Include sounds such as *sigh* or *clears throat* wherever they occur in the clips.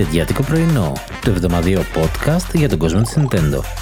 Νιτεντιάτικο πρωινό, το εβδομαδιαίο podcast για τον κόσμο της Nintendo.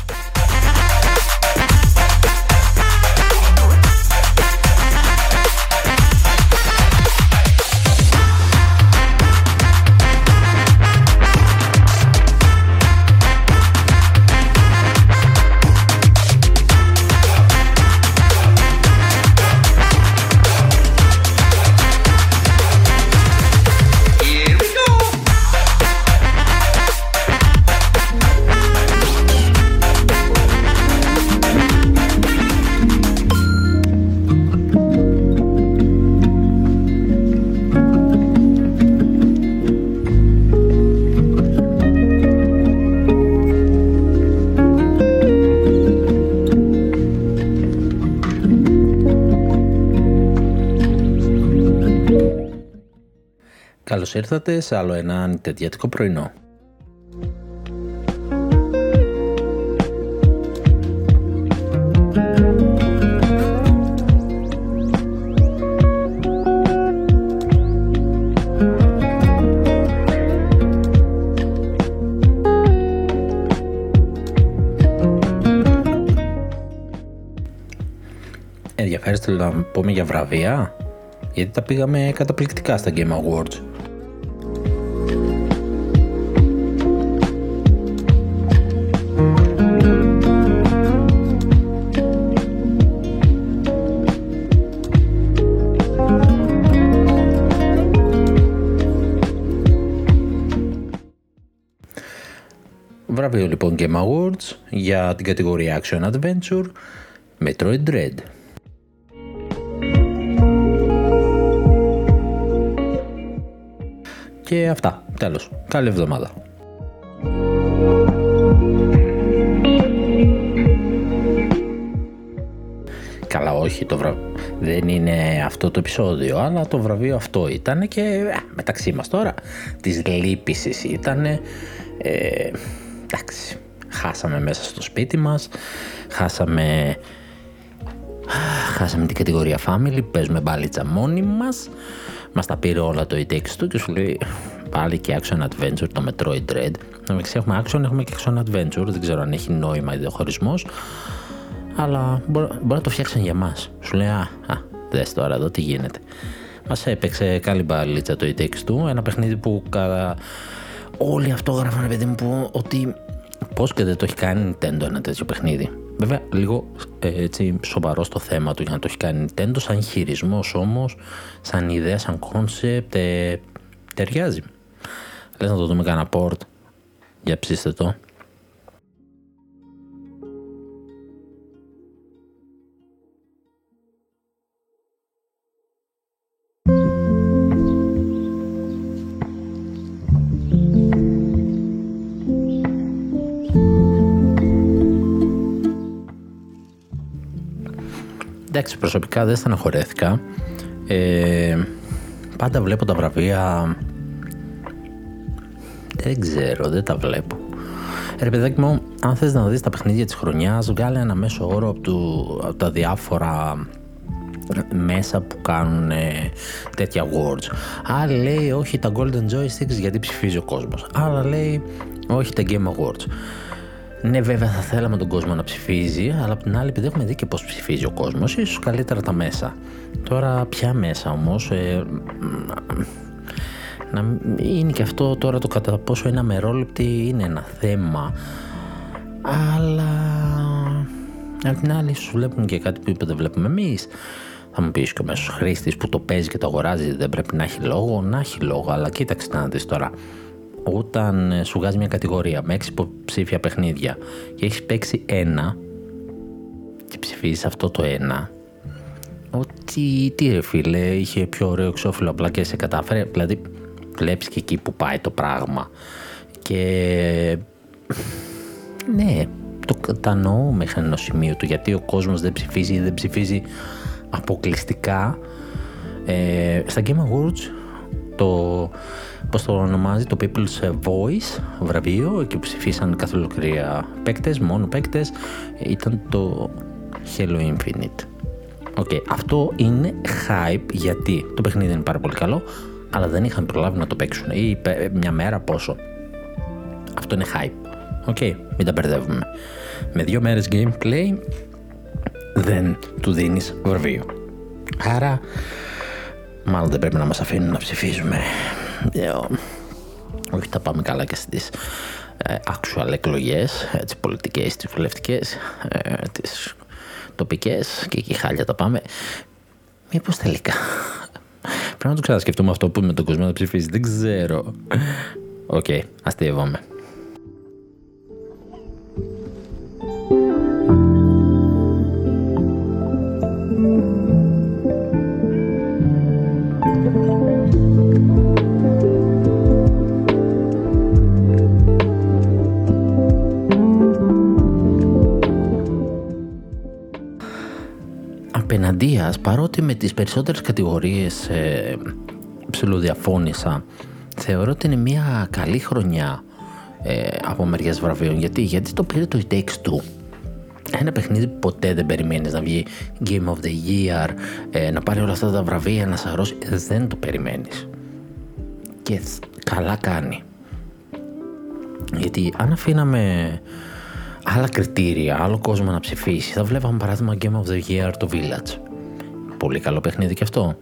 Ήρθατε σε άλλο ένα νητεντιατικό πρωινό. Ενδιαφέρεστε να πούμε για βραβεία, γιατί τα πήγαμε καταπληκτικά στα Game Awards. Βραβείο λοιπόν Game Awards για την κατηγορία Action Adventure Metroid Dread. Και αυτά. Τέλος. Καλή εβδομάδα. Καλά όχι, το βρα... δεν είναι αυτό το επεισόδιο, αλλά το βραβείο αυτό ήταν και ε, μεταξύ μας τώρα της λύπησης ήταν ε, εντάξει, χάσαμε μέσα στο σπίτι μας, χάσαμε, χάσαμε την κατηγορία family, παίζουμε μπάλιτσα μόνοι μας, μας τα πήρε όλα το e του και σου λέει πάλι και action adventure, το Metroid Dread. Νομίζω έχουμε action, έχουμε και action adventure, δεν ξέρω αν έχει νόημα διαχωρισμός. Αλλά μπορεί, μπορεί να το φτιάξουν για μας. Σου λέει, α, α δες τώρα εδώ τι γίνεται. Μας έπαιξε καλή μπαλίτσα το e του, ένα παιχνίδι που κατά όλοι αυτό γράφανε παιδί μου ότι πώς και δεν το έχει κάνει Nintendo ένα τέτοιο παιχνίδι. Βέβαια λίγο ε, έτσι σοβαρό στο θέμα του για να το έχει κάνει Nintendo σαν χειρισμός όμως, σαν ιδέα, σαν concept ε, ταιριάζει. Λες να το δούμε κανένα port για ψήστε το. Εντάξει, προσωπικά δεν στεναχωρέθηκα. Ε, πάντα βλέπω τα βραβεία... Δεν ξέρω, δεν τα βλέπω. Ρε παιδάκι μου, αν θες να δεις τα παιχνίδια της χρονιάς, βγάλε ένα μέσο όρο από, από τα διάφορα μέσα που κάνουν τέτοια awards. Άλλα λέει όχι τα Golden Joysticks γιατί ψηφίζει ο κόσμος. Άλλα λέει όχι τα Game Awards. Ναι, βέβαια θα θέλαμε τον κόσμο να ψηφίζει, αλλά από την άλλη, επειδή έχουμε δει και πώς ψηφίζει ο κόσμος, ίσως καλύτερα τα μέσα. Τώρα, ποια μέσα όμως. Ε, να είναι και αυτό τώρα το κατά πόσο είναι αμερόληπτη είναι ένα θέμα. Αλλά απ' την άλλη, σου βλέπουν και κάτι που δεν βλέπουμε εμείς. Θα μου πεις και ο μέσος χρήστης που το παίζει και το αγοράζει δεν πρέπει να έχει λόγο. Να έχει λόγο, αλλά κοίταξε να δεις τώρα όταν ε, σου βγάζει μια κατηγορία με έξι υποψήφια παιχνίδια και έχεις παίξει ένα και ψηφίζεις αυτό το ένα ότι τι ρε φίλε είχε πιο ωραίο εξώφυλλο απλά και σε κατάφερε δηλαδή βλέπεις και εκεί που πάει το πράγμα. Και ναι το κατανοώ μέχρι ενός σημείου του γιατί ο κόσμος δεν ψηφίζει ή δεν ψηφίζει αποκλειστικά. Ε, στα Game Awards το, πώς το ονομάζει, το People's Voice βραβείο, εκεί που ψηφίσαν καθ' ολοκληρία παίκτες, μόνο παίκτες, ήταν το Halo Infinite. OK, okay, αυτό είναι hype γιατί το παιχνίδι είναι πάρα πολύ καλό, αλλά δεν είχαν προλάβει να το παίξουν ή μια μέρα πόσο. Αυτό είναι hype. OK, okay, μην τα μπερδεύουμε. Με δύο μέρες gameplay δεν του δίνεις βραβείο. Άρα, μάλλον δεν πρέπει να μας αφήνουν να ψηφίζουμε. Ε, όχι, θα πάμε καλά και στις ε, actual εκλογές, τις πολιτικές, τις βουλευτικές, ε, τις τοπικές και εκεί χάλια τα πάμε. Μήπως τελικά. Πρέπει να το ξανασκεφτούμε αυτό που με τον κόσμο να ψηφίσει. Δεν ξέρω. OK, okay, αστειεύομαι. Απέναντίας, παρότι με τις περισσότερες κατηγορίες ε, ψηλοδιαφώνησα, θεωρώ ότι είναι μια καλή χρονιά ε, από μεριά βραβείων. Γιατί, γιατί το πήρε το It Takes Two. Ένα παιχνίδι που ποτέ δεν περιμένεις να βγει Game of the Year, ε, να πάρει όλα αυτά τα βραβεία, να σαρώσει. Δεν το περιμένεις. Και καλά κάνει. Γιατί αν αφήναμε άλλα κριτήρια, άλλο κόσμο να ψηφίσει. Θα βλέπαμε παράδειγμα Game of the Year το Village. Πολύ καλό παιχνίδι και αυτό.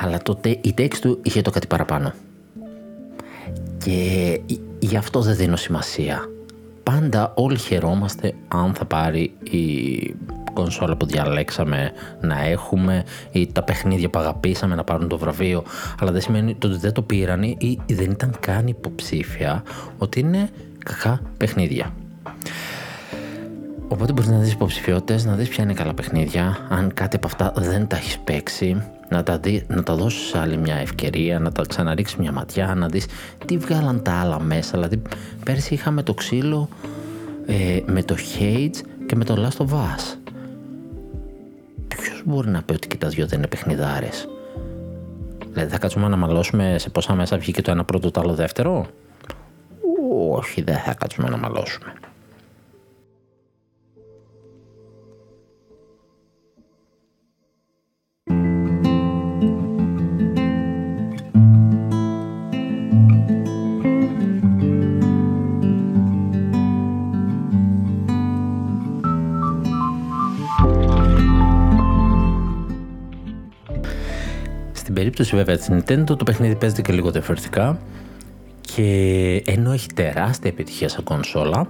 Αλλά τότε η τέξη του είχε το κάτι παραπάνω. Και γι' αυτό δεν δίνω σημασία. Πάντα όλοι χαιρόμαστε αν θα πάρει η κονσόλα που διαλέξαμε να έχουμε ή τα παιχνίδια που αγαπήσαμε να πάρουν το βραβείο. Αλλά δεν σημαίνει ότι δεν το πήραν ή δεν ήταν καν υποψήφια ότι είναι κακά παιχνίδια. Οπότε μπορείς να δεις υποψηφιότητες, να δεις ποια είναι καλά παιχνίδια. Αν κάτι από αυτά δεν τα έχεις παίξει, να τα, δει, να τα δώσεις άλλη μια ευκαιρία, να τα ξαναρίξεις μια ματιά, να δεις τι βγάλαν τα άλλα μέσα. Δηλαδή, πέρσι είχαμε το ξύλο ε, με το Hades και με το Last of Us. Ποιος μπορεί να πει ότι και τα δυο δεν είναι παιχνιδάρες; Δηλαδή, θα κάτσουμε να μαλώσουμε σε πόσα μέσα βγήκε το ένα πρώτο, το άλλο δεύτερο; Όχι, δεν θα κάτσουμε να μαλώσουμε. Στην περίπτωση βέβαια της Nintendo το παιχνίδι παίζεται και λίγο διαφορετικά και ενώ έχει τεράστια επιτυχία σαν κονσόλα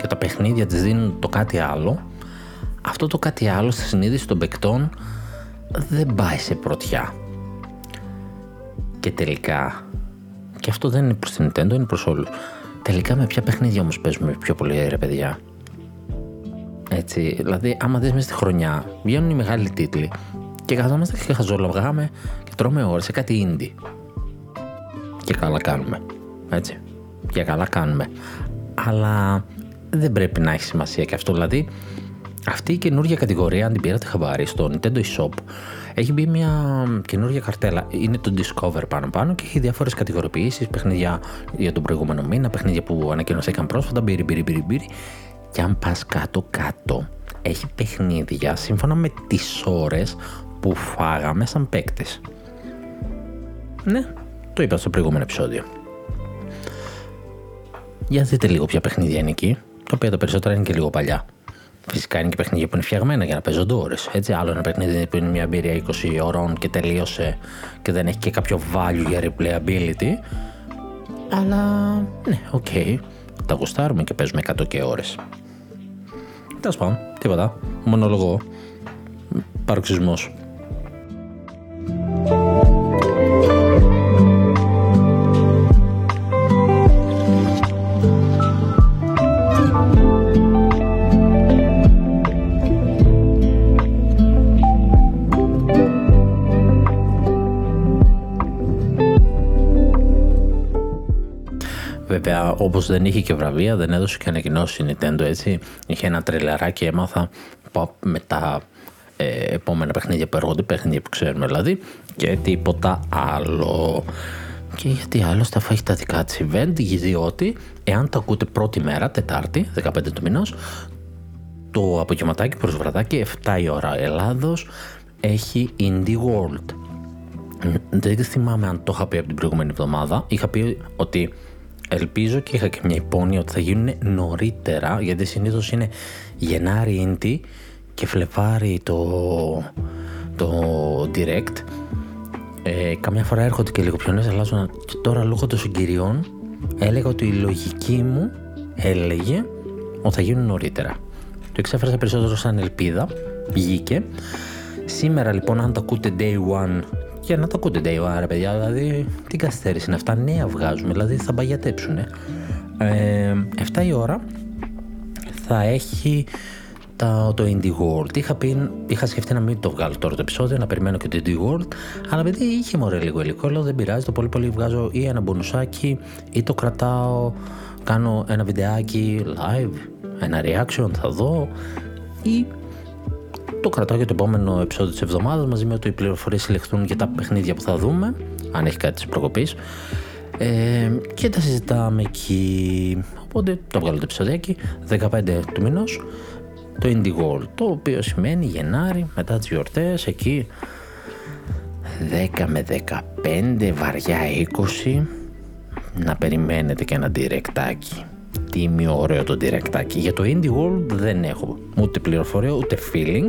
και τα παιχνίδια της δίνουν το κάτι άλλο, αυτό το κάτι άλλο στη συνείδηση των παικτών δεν πάει σε πρωτιά. Και τελικά, και αυτό δεν είναι προς την Nintendo, είναι προς όλους, τελικά με ποια παιχνίδια όμως παίζουμε πιο πολύ ρε παιδιά; Έτσι, δηλαδή άμα δεις μέσα στη χρονιά βγαίνουν οι μεγάλοι τίτλοι και καθόμαστε και χαζολογάμε και τρώμε ώρες σε κάτι indie. Και καλά κάνουμε. Έτσι. Και καλά κάνουμε. Αλλά δεν πρέπει να έχει σημασία και αυτό. Δηλαδή, αυτή η καινούργια κατηγορία, αν την πήρατε χαμπάρι στο Nintendo eShop, έχει μπει μια καινούργια καρτέλα. Είναι το Discover πάνω πάνω και έχει διάφορες κατηγοριοποιήσεις, παιχνίδια για τον προηγούμενο μήνα, παιχνίδια που ανακοινωθήκαν πρόσφατα, μπύρι, μπύρι, μπύρι, μπύρι. Και αν πας κάτω-κάτω, έχει παιχνίδια σύμφωνα με τις ώρες που φάγαμε σαν παίκτες. Ναι, το είπα στο προηγούμενο επεισόδιο. Για δείτε λίγο ποια παιχνίδια είναι εκεί, τα οποία τα περισσότερα είναι και λίγο παλιά. Φυσικά είναι και παιχνίδια που είναι φτιαγμένα για να παίζονται ώρες. Έτσι, άλλο ένα παιχνίδι που είναι μια εμπειρία 20 ώρων και τελείωσε και δεν έχει και κάποιο value για replayability. Αλλά ναι, OK. Okay. Τα γουστάρουμε και παίζουμε 100 και ώρες. Τέλος πάντων, τίποτα. Μονολογώ. Παροξισμός. Βέβαια, όπως δεν είχε και βραβεία, δεν έδωσε και ανακοινώσεις η Nintendo έτσι. Είχε ένα τρελαράκι, έμαθα με τα ε, επόμενα παιχνίδια που έρχονται, παιχνίδια που ξέρουμε δηλαδή, και τίποτα άλλο. Και γιατί άλλωστε αφού έχει τα δικά της event, διότι εάν το ακούτε πρώτη μέρα, Τετάρτη, 15 του μηνός, το απογευματάκι προς βραδάκι, 7 η ώρα Ελλάδος, έχει Indie World. δεν θυμάμαι αν το είχα πει από την προηγούμενη εβδομάδα. Είχα πει ότι ελπίζω και είχα και μια υπόνοια ότι θα γίνουν νωρίτερα, γιατί συνήθως είναι Γενάρη ίντι και Φλεβάρι το, το direct. Ε, καμιά φορά έρχονται και λίγο πιο νέες, αλλάζουν και τώρα λόγω των συγκυριών έλεγα ότι η λογική μου έλεγε ότι θα γίνουν νωρίτερα. Το εξέφρασα περισσότερο σαν ελπίδα, βγήκε. Σήμερα λοιπόν αν το ακούτε day one και να το ακούτε day one ρε παιδιά, δηλαδή τι καθυστέρηση είναι αυτά, νέα βγάζουμε, δηλαδή θα μπαγιατέψουν. Ε, 7 η ώρα θα έχει το, το Indie World. Είχα, πει, είχα σκεφτεί να μην το βγάλω τώρα το επεισόδιο, να περιμένω και το Indie World, αλλά επειδή είχε μωρέ λίγο υλικό, λέω δεν πειράζει, το πολύ πολύ βγάζω ή ένα μπονουσάκι ή το κρατάω, κάνω ένα βιντεάκι live, ένα reaction θα δω ή το κρατάω για το επόμενο επεισόδιο της εβδομάδας μαζί με ότι οι πληροφορίες συλλεχθούν για τα παιχνίδια που θα δούμε, αν έχει κάτι της προκοπής. Ε, και τα συζητάμε εκεί. Οπότε το βγάλω το επεισοδιάκι 15 του μηνός το Indie World, το οποίο σημαίνει Γενάρη μετά τις γιορτές εκεί 10 με 15 βαριά 20 να περιμένετε και ένα directάκι τίμιο ωραίο το directάκι. Για το Indie World δεν έχω ούτε πληροφορία ούτε feeling.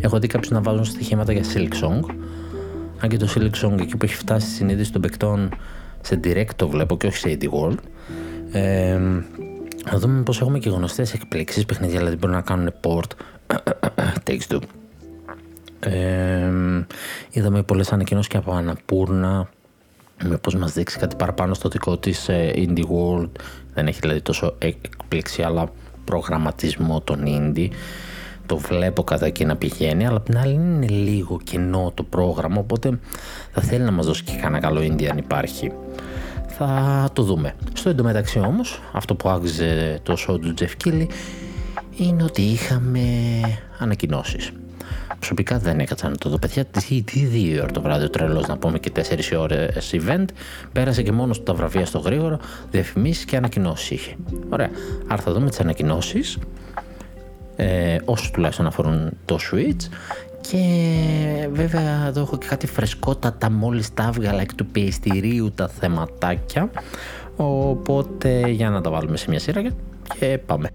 Έχω δει κάποιους να βάζουν στοιχήματα για Silk Song. Αν και το Silk Song εκεί που έχει φτάσει στη συνείδηση των παικτών σε direct το βλέπω και όχι σε Indie World. Ε, να δούμε πως έχουμε και γνωστές εκπλήξεις παιχνίδια, δηλαδή μπορούν να κάνουν port. *coughs* Takes two. Ε, είδαμε πολλές ανακοινώσεις και από Αναπούρνα με πως μας δείξει κάτι παραπάνω στο δικό της ε, Indie World δεν έχει δηλαδή τόσο εκπλήξη αλλά προγραμματισμό των Indie το βλέπω κατά εκεί να πηγαίνει αλλά απ' την άλλη είναι λίγο κενό το πρόγραμμα οπότε θα θέλει να μας δώσει και κανένα καλό Indie αν υπάρχει θα το δούμε. Στο εντωμεταξύ όμως, αυτό που άξιζε το show του Jeff Keighley είναι ότι είχαμε ανακοινώσεις. Προσωπικά δεν έκατσα να το δω. Παιδιά, τι, τι δύο ώρα το βράδυ ο τρελός να πούμε και τέσσερις ώρες event. Πέρασε και μόνος τα βραβεία στο γρήγορο, διαφημίσεις και ανακοινώσεις είχε. Ωραία. Άρα θα δούμε τις ανακοινώσεις. Ε, όσο τουλάχιστον αφορούν το Switch και βέβαια εδώ έχω και κάτι φρεσκότατα μόλις τα έβγαλα εκ του πιεστηρίου τα θεματάκια οπότε για να τα βάλουμε σε μια σειρά και πάμε.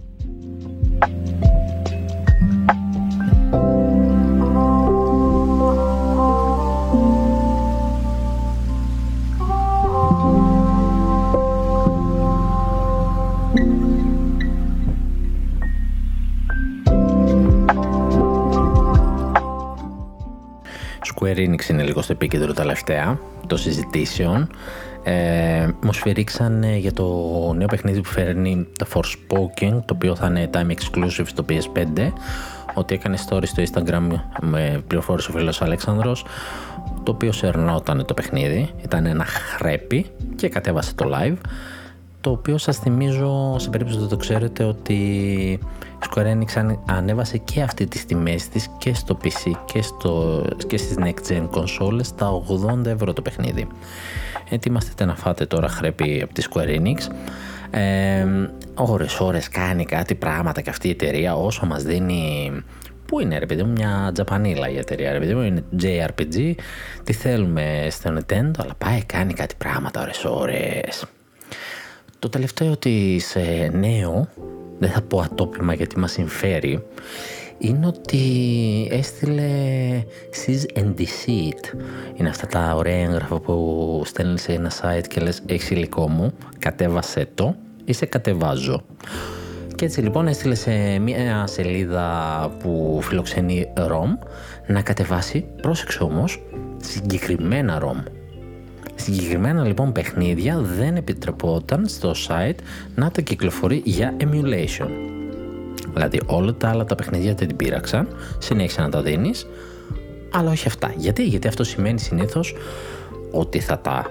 Square Enix είναι λίγο στο επίκεντρο τελευταία των συζητήσεων. Ε, μου σφυρίξαν για το νέο παιχνίδι που φέρνει το Forspoken, το οποίο θα είναι time exclusive στο PS5, ότι έκανε story στο Instagram με πληροφόρηση ο φίλος Αλέξανδρος, το οποίο σερνόταν το παιχνίδι, ήταν ένα χρέπι και κατέβασε το live, το οποίο σας θυμίζω, σε περίπτωση που δεν το ξέρετε, ότι Square Enix ανέβασε και αυτή τις τιμές της και στο PC και, στο, και στις next gen consoles στα 80 ευρώ το παιχνίδι. Ετοιμαστείτε να φάτε τώρα χρέπη από τη Square Enix. Ε, ώρες ώρες κάνει κάτι πράγματα και αυτή η εταιρεία όσο μας δίνει Πού είναι ρε παιδί μου, μια τζαπανίλα η εταιρεία ρε παιδί μου, είναι JRPG, τι θέλουμε στο Nintendo, αλλά πάει κάνει κάτι πράγματα ώρες ώρες. Το τελευταίο της ε, νέο δεν θα πω ατόπιμα γιατί μας συμφέρει, είναι ότι έστειλε Seize and Deceit. Είναι αυτά τα ωραία έγγραφα που στέλνει σε ένα site και λες έχεις υλικό μου, κατέβασέ το ή σε κατεβάζω. Και έτσι λοιπόν έστειλε σε μια σελίδα που φιλοξενεί ROM να κατεβάσει, πρόσεξε όμως, συγκεκριμένα ROM. Συγκεκριμένα λοιπόν παιχνίδια δεν επιτρεπόταν στο site να τα κυκλοφορεί για emulation. Δηλαδή όλα τα άλλα τα παιχνίδια δεν την πείραξαν, συνέχισε να τα δίνεις, αλλά όχι αυτά. Γιατί, γιατί αυτό σημαίνει συνήθως ότι θα τα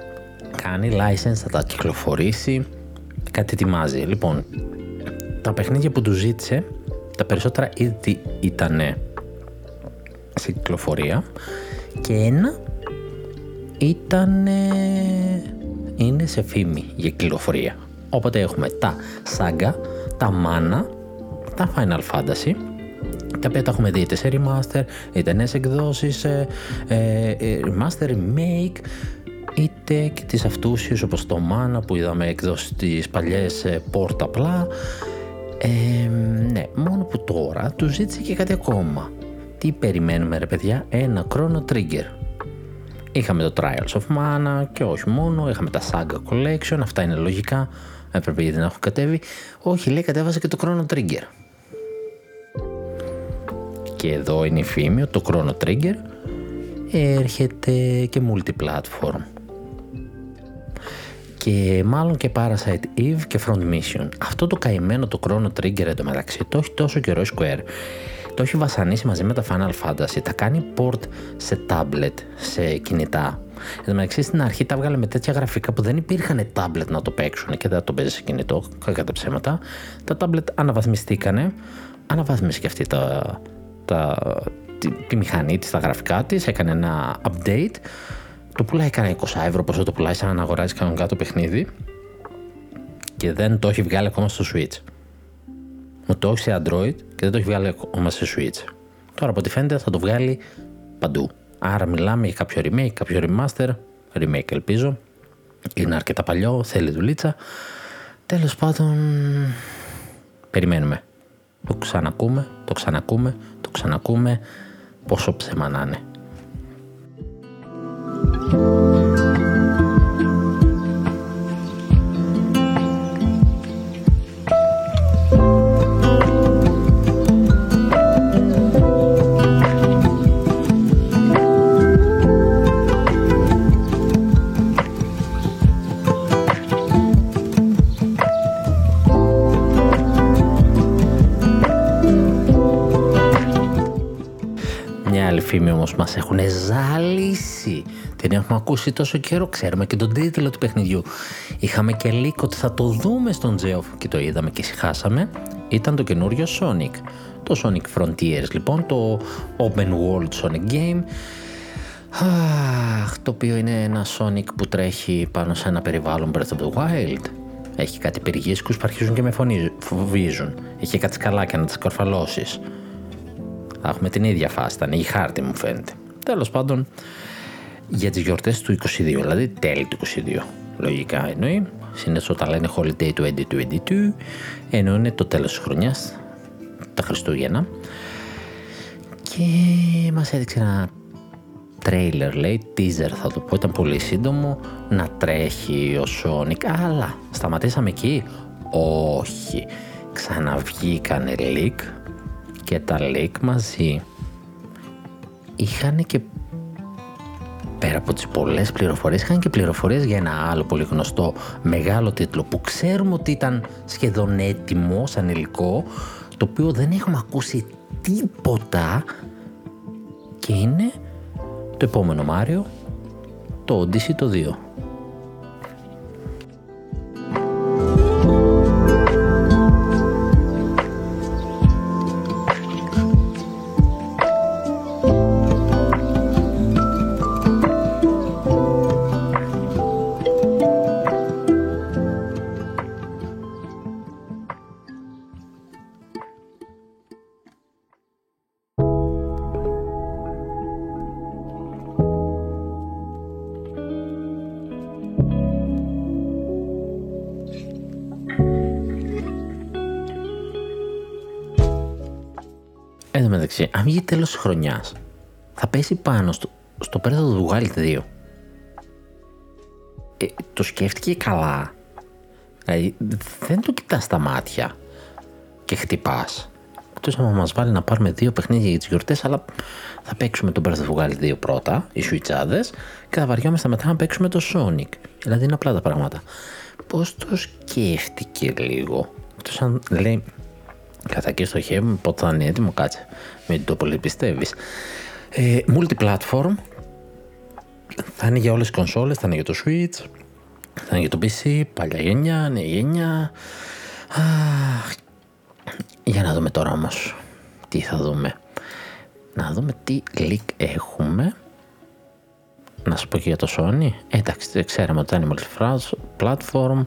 κάνει license, θα τα κυκλοφορήσει, κάτι ετοιμάζει. Λοιπόν, τα παιχνίδια που του ζήτησε, τα περισσότερα ήδη ήταν σε κυκλοφορία και ένα ήταν είναι σε φήμη για κυκλοφορία. Οπότε έχουμε τα Saga, τα Mana, τα Final Fantasy τα οποία τα έχουμε δει είτε σε remaster, είτε νέες εκδόσεις, ε, ε, ε, remaster, remake, είτε και τις αυτούσιες όπως το Mana που είδαμε εκδόσεις τις παλιές ε, port απλά. Ε, ναι, μόνο που τώρα του ζήτησε και κάτι ακόμα. Τι περιμένουμε ρε παιδιά, ένα Chrono Trigger. Είχαμε το Trials of Mana και όχι μόνο, είχαμε τα Saga Collection, αυτά είναι λογικά, έπρεπε ήδη να έχω κατέβει. Όχι, λέει κατέβασε και το Chrono Trigger. Και εδώ είναι η φήμη ότι το Chrono Trigger έρχεται και multiplatform. Και μάλλον και Parasite Eve και Front Mission. Αυτό το καημένο το Chrono Trigger εντωμεταξύ το έχει τόσο καιρό Square το έχει βασανίσει μαζί με τα Final Fantasy. Τα κάνει port σε tablet, σε κινητά. Εν τω μεταξύ στην αρχή τα βγάλε με τέτοια γραφικά που δεν υπήρχαν tablet να το παίξουν και δεν το παίζει σε κινητό, κακά τα ψέματα. Τα tablet αναβαθμιστήκανε, αναβάθμισε και αυτή τα, τα, τη, τη μηχανή της, τα γραφικά της, έκανε ένα update. Το πουλάει κανένα 20 ευρώ πόσο το πουλάει σαν να αγοράζει κανονικά το παιχνίδι και δεν το έχει βγάλει ακόμα στο Switch. Μου το έχει σε Android και δεν το έχει βγάλει ακόμα σε Switch. Τώρα από ό,τι φαίνεται θα το βγάλει παντού. Άρα μιλάμε για κάποιο remake, κάποιο remaster, remake ελπίζω. Είναι αρκετά παλιό, θέλει δουλίτσα. Τέλος πάντων, περιμένουμε. Το ξανακούμε, το ξανακούμε, το ξανακούμε, πόσο ψέμα να είναι. Φήμη όμως μας έχουν ζαλίσει. Την έχουμε ακούσει τόσο καιρό, ξέρουμε και τον τίτλο του παιχνιδιού. Είχαμε και λύκο ότι θα το δούμε στον Τζέοφ και το είδαμε και ησυχάσαμε. Ήταν το καινούριο Sonic. Το Sonic Frontiers λοιπόν, το Open World Sonic Game. Αχ, το οποίο είναι ένα Sonic που τρέχει πάνω σε ένα περιβάλλον Breath of the Wild. Έχει κάτι πυργίσκους που αρχίζουν και με φοβίζουν. Έχει κάτι σκαλάκια να τις κορφαλώσεις. Θα έχουμε την ίδια φάση, ήταν η χάρτη μου φαίνεται. Τέλος πάντων, για τις γιορτές του 22, δηλαδή τέλη του 22. Λογικά εννοεί. Συνήθως όταν λένε holiday 2022, εννοούν το τέλος της χρονιάς, τα Χριστούγεννα. Και μας έδειξε ένα τρέιλερ λέει, teaser θα το πω, ήταν πολύ σύντομο, να τρέχει ο Sonic, αλλά σταματήσαμε εκεί, όχι, ξαναβγήκανε leak και τα Lake μαζί είχαν και πέρα από τις πολλές πληροφορίες είχαν και πληροφορίες για ένα άλλο πολύ γνωστό μεγάλο τίτλο που ξέρουμε ότι ήταν σχεδόν έτοιμο σαν υλικό το οποίο δεν έχουμε ακούσει τίποτα και είναι το επόμενο Μάριο το Odyssey το 2 βγει τέλος της χρονιάς, θα πέσει πάνω στο, στο πέρδο του Wild 2. Ε, το σκέφτηκε καλά. Δηλαδή, δεν το κοιτάς στα μάτια και χτυπάς. Εκτός να μας βάλει να πάρουμε δύο παιχνίδια για τις γιορτές, αλλά θα παίξουμε τον Breath of the Wild 2 πρώτα, οι Σουιτσάδες, και θα βαριόμαστε μετά να παίξουμε το Sonic. Δηλαδή είναι απλά τα πράγματα. Πώς το σκέφτηκε λίγο. Εκτός αν λέει, Κατά εκεί στο χέρι μου, πότε θα είναι έτοιμο, κάτσε. Μην το πολύ πιστεύει. Ε, multiplatform. Θα είναι για όλες τις κονσόλες, θα είναι για το Switch, θα είναι για το PC, παλιά γενιά, νέα γενιά. για να δούμε τώρα όμως τι θα δούμε. Να δούμε τι leak έχουμε. Να σου πω και για το Sony. Ε, εντάξει, ξέραμε ότι ήταν multi-platform.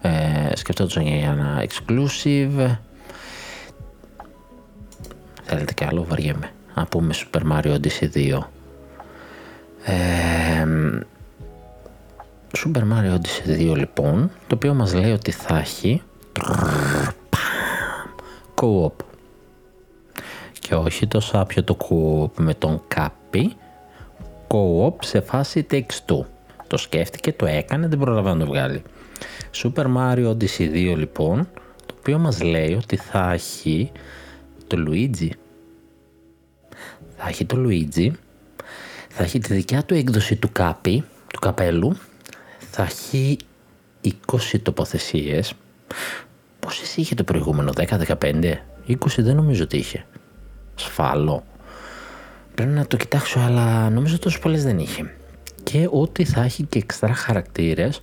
Ε, σκεφτόταν για ένα exclusive. Θέλετε κι άλλο, βαριέμαι. Να πούμε Super Mario Odyssey 2. Ε, Super Mario Odyssey 2 λοιπόν, το οποίο μας λέει ότι θα έχει co-op. Και όχι το σάπιο το co-op με τον κάπι, co-op σε φάση takes two. Το σκέφτηκε, το έκανε, δεν προλαβαίνει να το βγάλει. Super Mario Odyssey 2 λοιπόν, το οποίο μας λέει ότι θα έχει το Luigi. Θα έχει το Luigi, θα έχει τη δικιά του έκδοση του κάπι, του καπέλου, θα έχει 20 τοποθεσίες. Πόσες είχε το προηγούμενο, 10-15, 20 δεν νομίζω ότι είχε. Σφάλω. Πρέπει να το κοιτάξω, αλλά νομίζω τόσο πολλές δεν είχε. Και ότι θα έχει και εξτρά χαρακτήρες,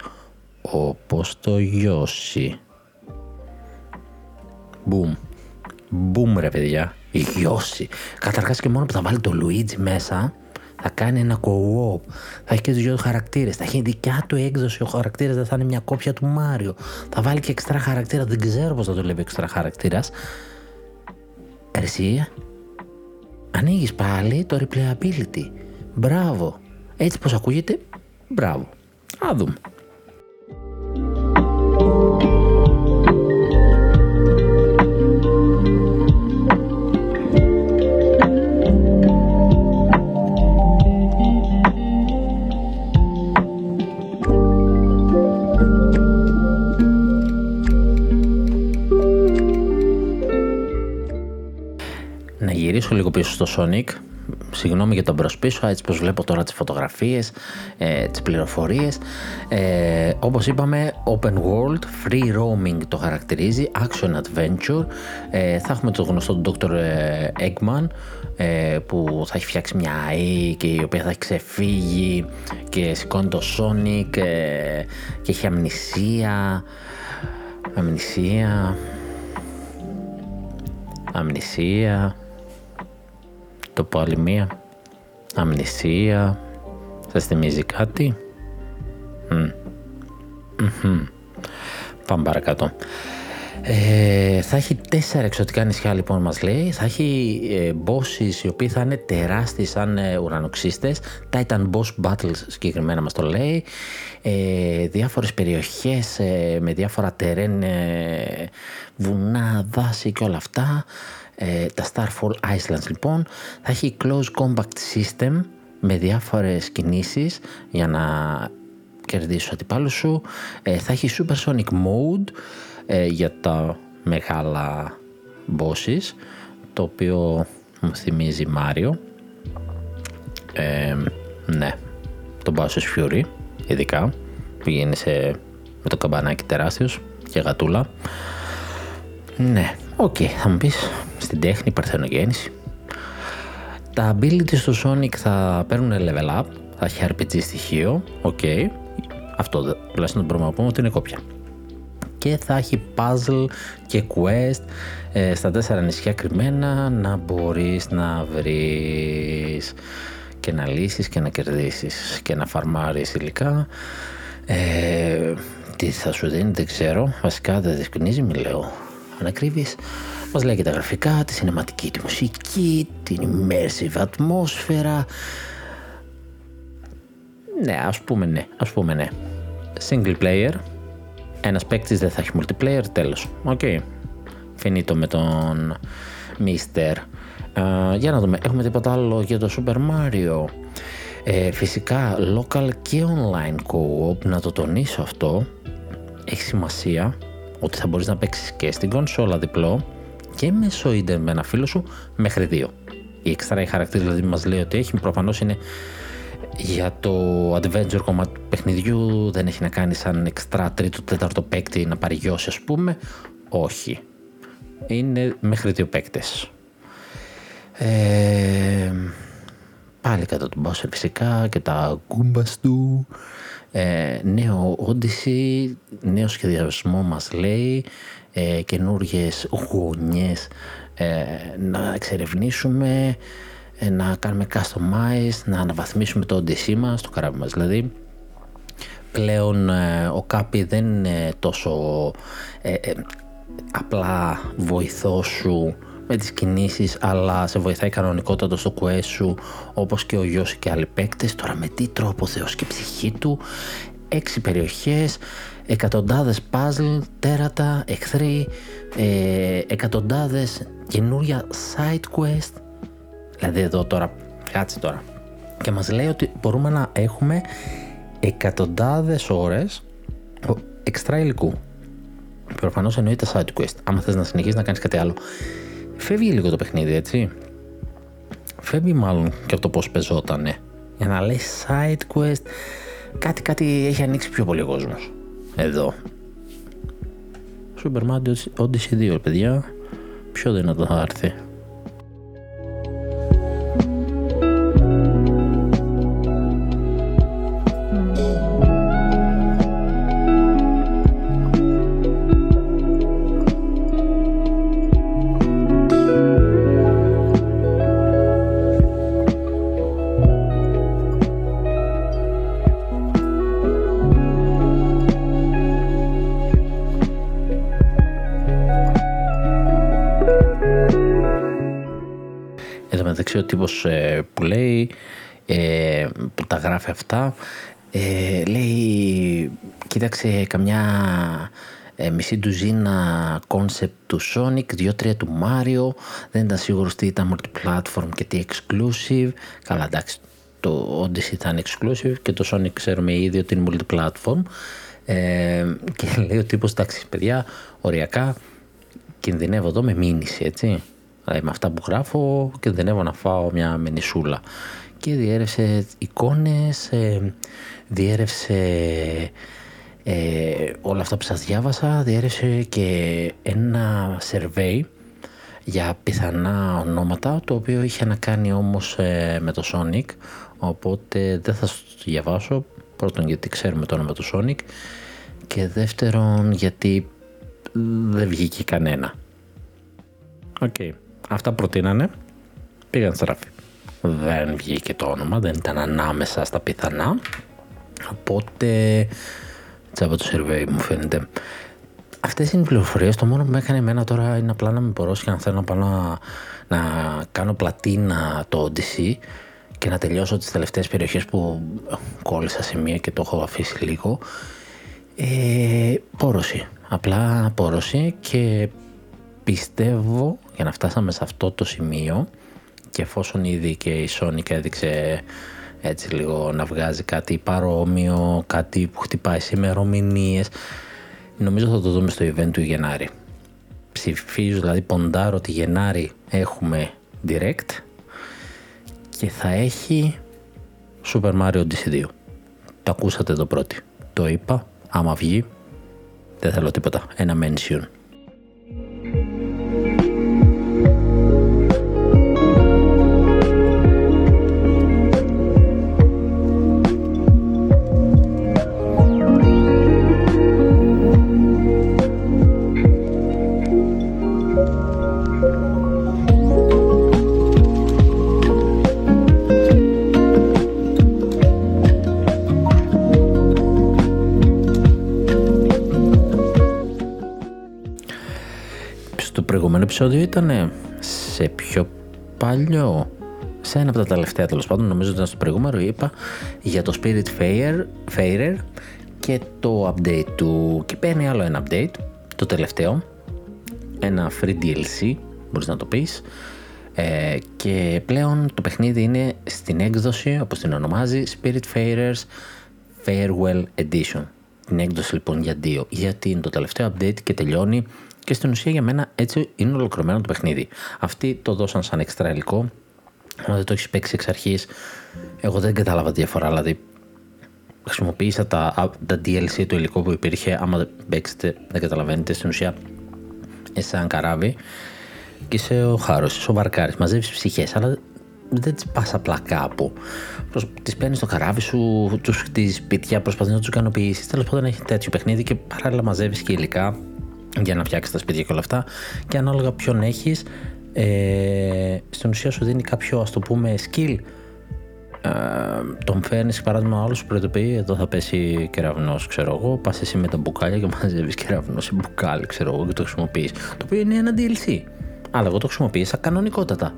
όπως το Γιώση. Μπουμ. Μπουμ ρε παιδιά. Γιώση. Καταρχάς και μόνο που θα βάλει το Λουίτζι μέσα, θα κάνει ένα co-op, θα έχει και τους δύο χαρακτήρες, θα έχει δικιά του έκδοση ο χαρακτήρας, δεν θα είναι μια κόπια του Μάριο. Θα βάλει και εξτρά χαρακτήρα, δεν ξέρω πώς θα το λέει εξτρά χαρακτήρας. Εσύ, ανοίγεις πάλι το replayability. Μπράβο. Έτσι πως ακούγεται, μπράβο. Α δούμε. Γυρίσω λίγο πίσω στο Sonic. Συγγνώμη για τον προσπίσω, έτσι πως βλέπω τώρα τις φωτογραφίες, ε, τις πληροφορίες. Ε, όπως είπαμε, open world, free roaming το χαρακτηρίζει, action adventure. Ε, θα έχουμε το γνωστό τον Dr. Ε, Eggman, ε, που θα έχει φτιάξει μια AI και η οποία θα έχει ξεφύγει και σηκώνει το Sonic ε, και έχει αμνησία. Αμνησία. Αμνησία το πω άλλη μία. Αμνησία. Σας θυμίζει κάτι; Πάμε παρακάτω. Ε, θα έχει τέσσερα εξωτικά νησιά λοιπόν μας λέει. Θα έχει ε, bosses οι οποίοι θα είναι τεράστιοι σαν ε, ουρανοξύστες. Titan Boss Battles συγκεκριμένα μας το λέει. Ε, διάφορες περιοχές ε, με διάφορα τερέν, ε, βουνά, δάση και όλα αυτά. Ε, τα Starfall Islands λοιπόν θα έχει close compact system με διάφορες κινήσεις για να κερδίσεις αντιπάλους σου. Ε, θα έχει supersonic mode ε, για τα μεγάλα bosses το οποίο μου θυμίζει Μάριο. ναι, το Bowser's Fury ειδικά πηγαίνει σε, με το καμπανάκι τεράστιος και γατούλα. Ναι, OK, okay, θα μου πεις στην τέχνη, παρθενογέννηση. Τα abilities στο Sonic θα παίρνουν level up, θα έχει RPG στοιχείο, OK. Okay. Αυτό τουλάχιστον μπορούμε να πούμε ότι είναι κόπια. Και θα έχει puzzle και quest ε, στα τέσσερα νησιά κρυμμένα να μπορείς να βρεις και να λύσεις και να κερδίσεις και να φαρμάρεις υλικά. Ε, τι θα σου δίνει δεν ξέρω, βασικά δεν διευκρινίζει, μη λέω ανακρίβειες. Μας λέει και τα γραφικά, τη σινεματική, τη μουσική, την immersive ατμόσφαιρα. Ναι, ας πούμε ναι, ας πούμε ναι. Single player, ένας παίκτης δεν θα έχει multiplayer, τέλος. OK. Okay. Φινίτο με τον Mister. για να δούμε, έχουμε τίποτα άλλο για το Super Mario. Ε, φυσικά, local και online co-op, να το τονίσω αυτό, έχει σημασία ότι θα μπορείς να παίξεις και στην κονσόλα διπλό και μέσω ίντερ με ένα φίλο σου μέχρι δύο. Η εξτρά η χαρακτήρας δηλαδή μας λέει ότι έχει προφανώς είναι για το adventure κομμάτι του παιχνιδιού δεν έχει να κάνει σαν εξτρά τρίτο τέταρτο παίκτη να πάρει γιος ας πούμε. Όχι. Είναι μέχρι δύο παίκτες. Ε, πάλι κατά τον Bowser φυσικά και τα κούμπας του. Ε, νέο Odyssey, νέο σχεδιασμό μας λέει, ε, καινούργιες γωνιές ε, να εξερευνήσουμε, ε, να κάνουμε customize, να αναβαθμίσουμε το Odyssey μας, το καράβι μας δηλαδή. Πλέον ε, ο Κάπι δεν είναι τόσο απλά βοηθός σου με τις κινήσεις αλλά σε βοηθάει κανονικότατο στο quest σου όπως και ο γιος και άλλοι παίκτες. Τώρα με τι τρόπο Θεός και ψυχή του. Έξι περιοχές εκατοντάδες puzzle, τέρατα, εχθροί ε, εκατοντάδες καινούρια side quest. Δηλαδή εδώ τώρα κάτσε τώρα. Και μας λέει ότι μπορούμε να έχουμε εκατοντάδες ώρες εξτρά υλικού. Προφανώς εννοείται side quest. Άμα θες να συνεχίσεις να κάνεις κάτι άλλο. Φεύγει λίγο το παιχνίδι, έτσι. Φεύγει μάλλον και από το πώς πεζότανε. Για να λέει side quest, κάτι, κάτι έχει ανοίξει πιο πολύ ο κόσμος. Εδώ. Super Mario Odyssey 2, παιδιά. Πιο δυνατό θα έρθει. Ο τύπος ε, που λέει, ε, που τα γράφει αυτά, ε, λέει κοίταξε καμιά ε, μισή ντουζίνα concept του Sonic, δύο-τρία του Mario, δεν ήταν σίγουρος τι ήταν multiplatform και τι exclusive. Καλά εντάξει, το Odyssey ήταν exclusive και το Sonic ξέρουμε ήδη ότι είναι multiplatform. Ε, και λέει ο τύπος, εντάξει παιδιά, οριακά κινδυνεύω εδώ με μήνυση, έτσι. Δηλαδή με αυτά που γράφω κινδυνεύω να φάω μια μενισούλα. Και διέρευσε εικόνες, ε, διέρευσε ε, όλα αυτά που σας διάβασα, διέρευσε και ένα survey για πιθανά ονόματα, το οποίο είχε να κάνει όμως ε, με το Sonic, οπότε δεν θα σας το διαβάσω, πρώτον γιατί ξέρουμε το όνομα του Sonic και δεύτερον γιατί δεν βγήκε κανένα. OK. Okay. Αυτά προτείνανε, πήγαν στράφι. Δεν βγήκε το όνομα, δεν ήταν ανάμεσα στα πιθανά. Οπότε, τζάμπα το survey μου φαίνεται. Αυτές είναι οι πληροφορίες. Το μόνο που με έκανε εμένα τώρα είναι απλά να με πορώσει και να θέλω να πάω να, να κάνω πλατίνα το Odyssey και να τελειώσω τις τελευταίες περιοχές που κόλλησα σε μία και το έχω αφήσει λίγο. Ε, πόρωση. Απλά πόρωση και πιστεύω για να φτάσαμε σε αυτό το σημείο και εφόσον ήδη και η Sonic έδειξε έτσι λίγο να βγάζει κάτι παρόμοιο, κάτι που χτυπάει σε ημερομηνίες. Νομίζω θα το δούμε στο event του Γενάρη. Ψηφίζω, δηλαδή ποντάρω ότι Γενάρη έχουμε direct και θα έχει Super Mario Odyssey 2. Το ακούσατε εδώ πρώτοι. Το είπα, άμα βγει, δεν θέλω τίποτα. Ένα mention. Επεισόδιο ήταν σε πιο παλιό, σε ένα από τα τελευταία τέλος πάντων, νομίζω ότι ήταν στο προηγούμενο, είπα για το Spirit Fairer και το update του. Και παίρνει άλλο ένα update, το τελευταίο, ένα free DLC, μπορείς να το πεις, ε, και πλέον το παιχνίδι είναι στην έκδοση, όπως την ονομάζει, Spirit Fairers Farewell Edition. Την έκδοση λοιπόν για δύο, γιατί είναι το τελευταίο update και τελειώνει και στην ουσία για μένα έτσι είναι ολοκληρωμένο το παιχνίδι. Αυτοί το δώσαν σαν εξτρα υλικό. Αν δεν το έχει παίξει εξ αρχής, εγώ δεν κατάλαβα τη διαφορά. Δηλαδή, χρησιμοποίησα τα, τα DLC, το υλικό που υπήρχε. Άμα δεν παίξετε, δεν καταλαβαίνετε. Στην ουσία, είσαι σαν καράβι και είσαι ο χάρος, είσαι ο βαρκάρης. Μαζεύεις ψυχές, αλλά δεν τις πας απλά κάπου. Τις παίρνεις στο καράβι σου, τους χτίζεις σπίτια, προσπαθεί να τους ικανοποιήσεις. Τέλος πάντων, έχει τέτοιο παιχνίδι και παράλληλα μαζεύεις και υλικά για να φτιάξεις τα σπίτια και όλα αυτά. Και ανάλογα ποιον έχεις, ε, στην ουσία σου δίνει κάποιο ας το πούμε skill. Ε, τον φέρνεις παράδειγμα, άλλος σου προειδοποιεί: Εδώ θα πέσει κεραυνός, ξέρω εγώ. Πας εσύ με τα μπουκάλια και μαζεύεις κεραυνό σε μπουκάλι, ξέρω εγώ, και το χρησιμοποιείς. Το οποίο είναι ένα DLC. Αλλά εγώ το χρησιμοποίησα κανονικότατα.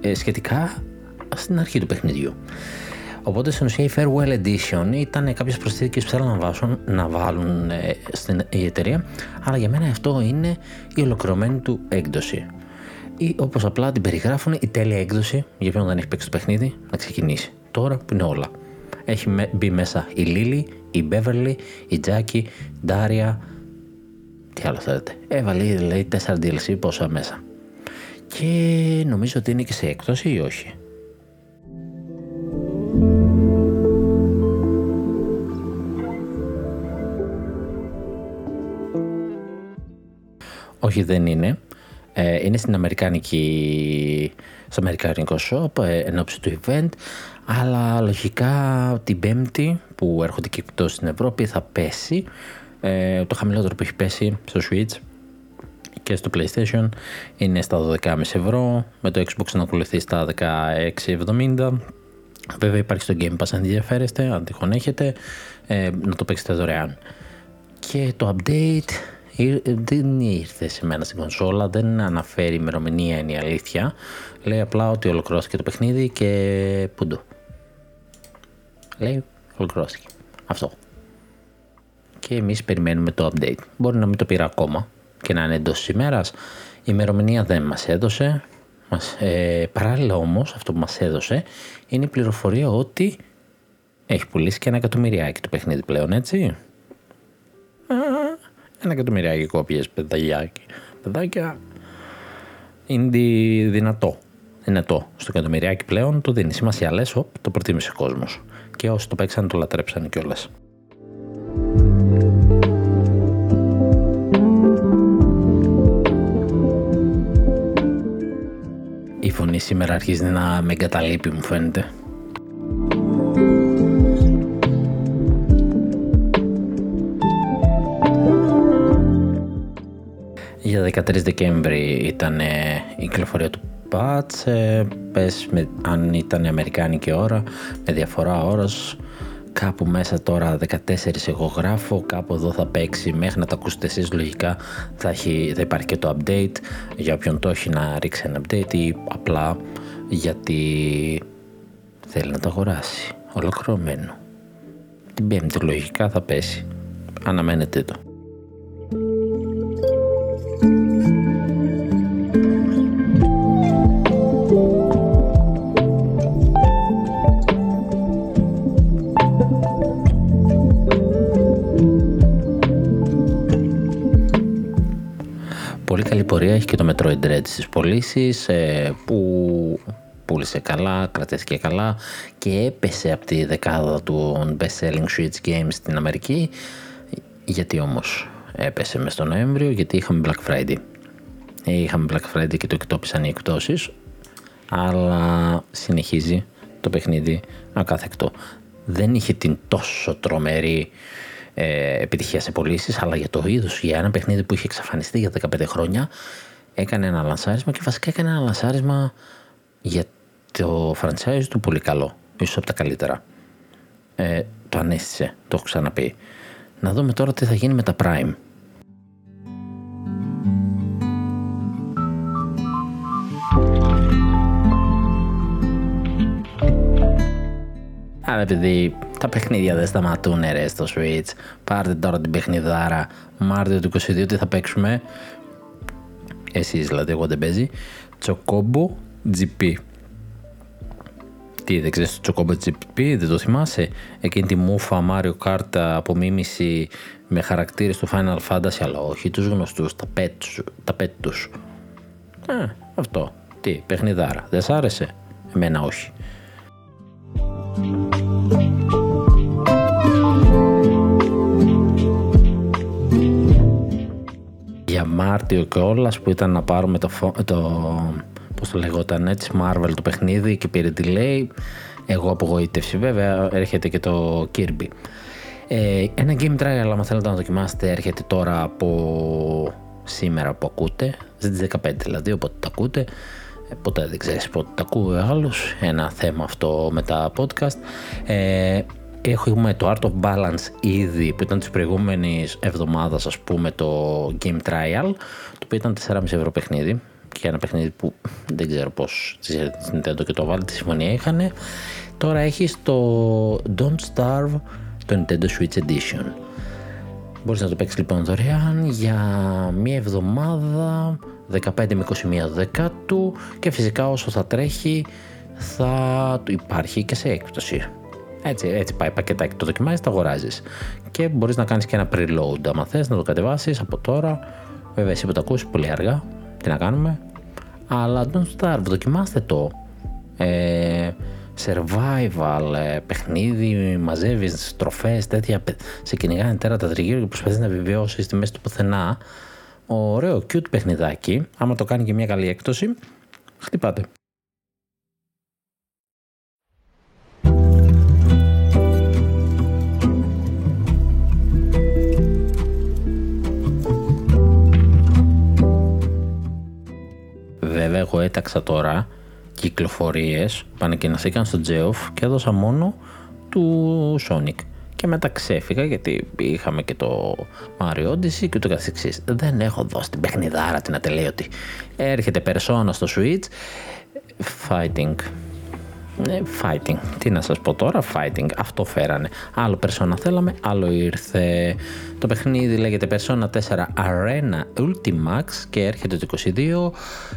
Ε, σχετικά στην αρχή του παιχνιδιού. Οπότε στην ουσία η Farewell Edition ήταν κάποιες προσθήκες που θέλουν να, βάσουν, να βάλουν ε, στην η εταιρεία, αλλά για μένα αυτό είναι η ολοκληρωμένη του έκδοση. Ή όπως απλά την περιγράφουν, η τέλεια έκδοση για ποιον δεν έχει παίξει το παιχνίδι να ξεκινήσει. Τώρα που είναι όλα. Έχει μπει μέσα η Lily, η Beverly, η Jackie, η Daria. Τι άλλο θέλετε. Έβαλε λέει 4 DLC πόσα μέσα. Και νομίζω ότι είναι και σε έκδοση ή όχι. Όχι δεν είναι. Ε, είναι στην Αμερικάνικη, στο Αμερικάνικο shop ε, εν ώψη του event. Αλλά λογικά την πέμπτη που έρχονται και εκτό στην Ευρώπη θα πέσει. Ε, το χαμηλότερο που έχει πέσει στο Switch και στο PlayStation είναι στα 12,5 ευρώ. Με το Xbox να ακολουθεί στα 16,70 βέβαια υπάρχει στο Game Pass αν ενδιαφέρεστε αν τυχόν έχετε ε, να το παίξετε δωρεάν και το update δεν ήρθε σε μένα στην κονσόλα, δεν αναφέρει ημερομηνία είναι η αλήθεια. Λέει απλά ότι ολοκληρώθηκε το παιχνίδι και πούντο. Λέει ολοκληρώθηκε. Αυτό. Και εμείς περιμένουμε το update. Μπορεί να μην το πήρα ακόμα και να είναι εντός της ημέρας. Η ημερομηνία δεν μας έδωσε. Μας, ε, παράλληλα όμως αυτό που μας έδωσε είναι η πληροφορία ότι έχει πουλήσει και ένα εκατομμυριάκι το παιχνίδι πλέον έτσι. Ένα εκατομμυριάκι κόπιες παιδαγιάκι. Παιδάκια είναι δυνατό. Δυνατό. Στο εκατομμυριάκι πλέον το δίνει σημασία. Λες, το προτίμησε ο κόσμος. Και όσοι το παίξαν το λατρέψαν κιόλας. Η φωνή σήμερα αρχίζει να με εγκαταλείπει μου φαίνεται. Για 13 Δεκέμβρη ήταν η κυκλοφορία του patch, ε, πες με, αν ήταν αμερικάνικη ώρα, με διαφορά ώρας, κάπου μέσα τώρα 14 εγώ γράφω, κάπου εδώ θα παίξει μέχρι να τα ακούσετε εσείς λογικά θα, έχει, θα υπάρχει και το update για όποιον το έχει να ρίξει ένα update ή απλά γιατί θέλει να το αγοράσει ολοκληρωμένο. Την πέμπτη λογικά θα πέσει. Αναμένετε το. Πορεία έχει και το Metroid Dread στις πωλήσεις ε, που πούλησε καλά, κρατήθηκε καλά και έπεσε από τη δεκάδα του best selling Switch games στην Αμερική γιατί όμως έπεσε μες στο Νοέμβριο γιατί είχαμε Black Friday. Είχαμε Black Friday και το εκτόπισαν οι εκτόσεις αλλά συνεχίζει το παιχνίδι ακάθεκτο. Δεν είχε την τόσο τρομερή ε, επιτυχία σε πωλήσεις, αλλά για το είδος, για ένα παιχνίδι που είχε εξαφανιστεί για 15 χρόνια, έκανε ένα λανσάρισμα και βασικά έκανε ένα λανσάρισμα για το franchise του πολύ καλό. ίσως από τα καλύτερα. Ε, το ανέστησε, το έχω ξαναπεί. Να δούμε τώρα τι θα γίνει με τα Prime. Αλλά επειδή τα παιχνίδια δεν σταματούν ρε στο Switch, πάρτε τώρα την παιχνιδάρα Μάρτιο του 22 τι θα παίξουμε. Εσείς δηλαδή, εγώ δεν παίζει. Chocobo GP. Τι, δεν ξέρεις το Chocobo GP, δεν το θυμάσαι; Εκείνη τη μούφα Mario Kart απομίμηση με χαρακτήρες του Final Fantasy, αλλά όχι τους γνωστούς, τα pet, τα pet τους. Ε, αυτό. Τι, παιχνιδάρα. Δεν σ' άρεσε; Εμένα όχι. Για Μάρτιο και όλας που ήταν να πάρουμε το, το πώς το λεγόταν έτσι Marvel το παιχνίδι και πήρε delay. Εγώ απογοήτευση βέβαια έρχεται και το Kirby. Ε, ένα game trial αλλά θέλετε να δοκιμάσετε έρχεται τώρα από σήμερα που ακούτε στις 15 δηλαδή οπότε το ακούτε. Ε, ποτέ δεν ξέρεις πότε τα ακούει άλλος ένα θέμα αυτό με τα podcast. Ε, έχουμε το Art of Balance ήδη που ήταν της προηγούμενης εβδομάδας ας πούμε το Game Trial το οποίο ήταν 4,5 ευρώ παιχνίδι και ένα παιχνίδι που δεν ξέρω πώς της Nintendo και το βάλει, τη συμφωνία είχαν. Τώρα έχεις το Don't Starve, το Nintendo Switch Edition. Μπορείς να το παίξεις λοιπόν δωρεάν για μία εβδομάδα, 15 με 21 δεκάτου και φυσικά όσο θα τρέχει θα υπάρχει και σε έκπτωση. Έτσι, έτσι πάει πακετάκι, το δοκιμάζεις, το αγοράζεις και μπορείς να κάνεις και ένα preload άμα θες να το κατεβάσεις από τώρα βέβαια εσύ που το ακούσεις πολύ αργά τι να κάνουμε αλλά don't starve, δοκιμάστε το ε, survival, ε, παιχνίδι, μαζεύεις τροφέ, τέτοια. Σε κυνηγάνε τέρατα τριγύρω και προσπαθείς να επιβιώσει στη μέση του πουθενά. Ωραίο, cute παιχνιδάκι. Άμα το κάνει και μια καλή έκπτωση, χτυπάτε. Βέβαια, εγώ έταξα τώρα κυκλοφορίες πανεκκινηθήκαν στο Geoff και έδωσα μόνο του Sonic. Και μετά ξέφυγα γιατί είχαμε και το Mario Odyssey και το καθεξής. Δεν έχω δώσει την παιχνιδάρα την ατελείωτη. Έρχεται Persona στο Switch. Fighting. Ε, fighting. Τι να σας πω τώρα, fighting. Αυτό φέρανε. Άλλο Persona θέλαμε, άλλο ήρθε. Το παιχνίδι λέγεται Persona 4 Arena Ultimax και έρχεται το 22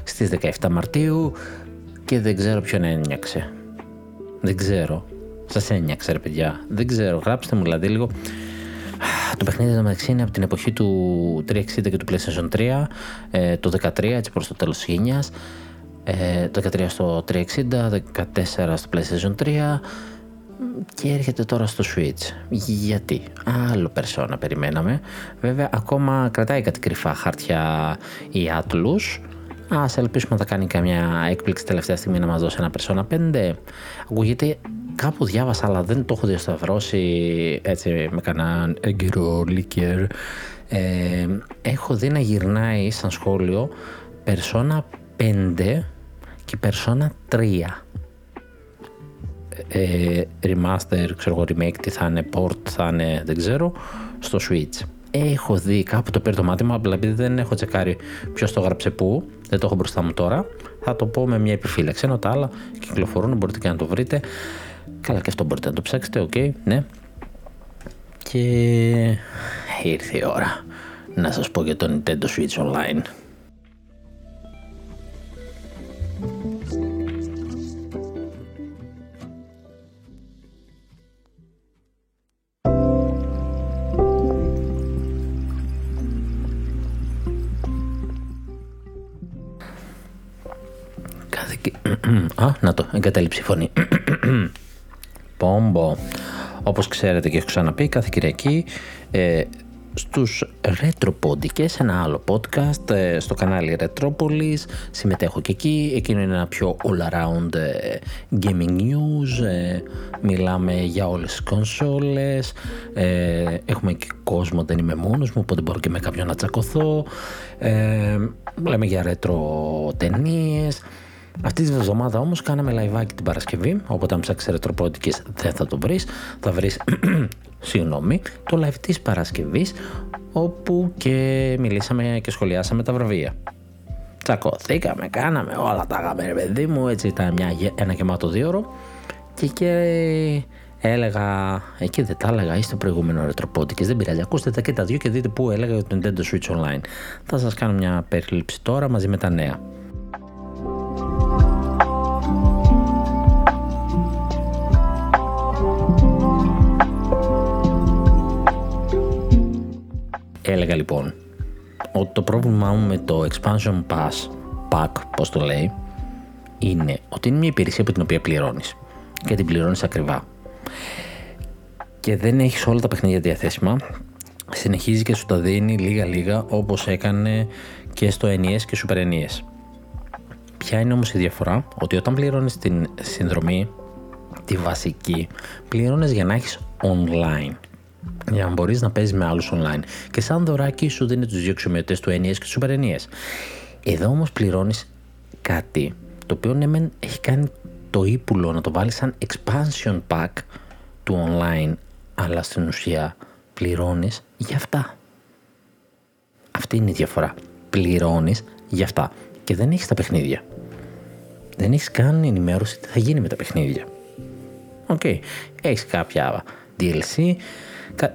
στις 17 Μαρτίου και δεν ξέρω ποιον ένιωξε. Δεν ξέρω. Σας ένιωξε, ρε παιδιά. Δεν ξέρω. Γράψτε μου δηλαδή λίγο. Το παιχνίδι εδώ μεταξύ είναι από την εποχή του 360 και του PlayStation 3, ε, το 13 έτσι προς το τέλος της γενιάς, ε, το 13 στο 360, 14 στο PlayStation 3 και έρχεται τώρα στο Switch. Γιατί, άλλο περσόνα περιμέναμε. Βέβαια ακόμα κρατάει κάτι κρυφά χαρτιά η Atlus, Α ελπίσουμε να θα κάνει καμιά έκπληξη τελευταία στιγμή να μας δώσει ένα Persona 5. Ακούγεται κάπου διάβασα, αλλά δεν το έχω διασταυρώσει έτσι με κανέναν έγκυρο λίκερ. Ε, έχω δει να γυρνάει σαν σχόλιο Persona 5 και Persona 3. Ε, remaster, ξέρω εγώ, remake, τι θα είναι, port θα είναι, δεν ξέρω, στο Switch έχω δει κάπου το πήρε το μάτι μου, απλά επειδή δεν έχω τσεκάρει ποιος το έγραψε πού, δεν το έχω μπροστά μου τώρα, θα το πω με μια επιφύλαξη. Ενώ τα άλλα κυκλοφορούν, μπορείτε και να το βρείτε. Καλά, και αυτό μπορείτε να το ψάξετε, OK, okay, ναι. Και ήρθε η ώρα να σας πω για το Nintendo Switch Online. *clears throat* Α, να το, εγκατέλειψη φωνή. *clears throat* Πόμπο. Όπως ξέρετε και έχω ξαναπεί, κάθε Κυριακή ε, στους Ρετροπόντικες, ένα άλλο podcast ε, στο κανάλι Retropolis. Συμμετέχω και εκεί. Εκείνο είναι ένα πιο all-around ε, gaming news. Ε, μιλάμε για όλες τις κονσόλες. έχουμε και κόσμο, δεν είμαι μόνος μου, οπότε μπορώ και με κάποιον να τσακωθώ. Μιλάμε για ρέτρο ταινίες. Αυτή τη βδομάδα όμως κάναμε live την Παρασκευή, οπότε αν ψάξεις ρετροπόντικες δεν θα το βρεις, θα βρεις, *clears throat* συγγνώμη, το live της Παρασκευής, όπου και μιλήσαμε και σχολιάσαμε τα βραβεία. Τσακωθήκαμε, κάναμε όλα τα γάμε ρε παιδί μου, έτσι ήταν μια, ένα γεμάτο δύο και και έλεγα, εκεί δεν τα έλεγα, είστε προηγούμενο ρετροπόντικες, δεν πειράζει, ακούστε τα και τα δύο και δείτε πού έλεγα για το Nintendo Switch Online. Θα σας κάνω μια περίληψη τώρα μαζί με τα νέα. Έλεγα λοιπόν ότι το πρόβλημά μου με το expansion pass, pack, πώς το λέει, είναι ότι είναι μια υπηρεσία από την οποία πληρώνεις και την πληρώνεις ακριβά. Και δεν έχεις όλα τα παιχνίδια διαθέσιμα, συνεχίζει και σου τα δίνει λίγα λίγα όπως έκανε και στο NES και Super NES. Ποια είναι όμως η διαφορά, ότι όταν πληρώνεις την συνδρομή, τη βασική, πληρώνεις για να έχεις online για να μπορείς να παίζεις με άλλους online. Και σαν δωράκι σου δίνει τους δύο εξομοιωτές του NES και τους Super NES. Εδώ όμως πληρώνεις κάτι το οποίο ναι, έχει κάνει το ύπουλο να το βάλεις σαν expansion pack του online, αλλά στην ουσία πληρώνεις για αυτά. Αυτή είναι η διαφορά. Πληρώνεις για αυτά. και δεν έχεις τα παιχνίδια. Δεν έχεις καν ενημέρωση τι θα γίνει με τα παιχνίδια. OK. Okay. Έχεις κάποια DLC.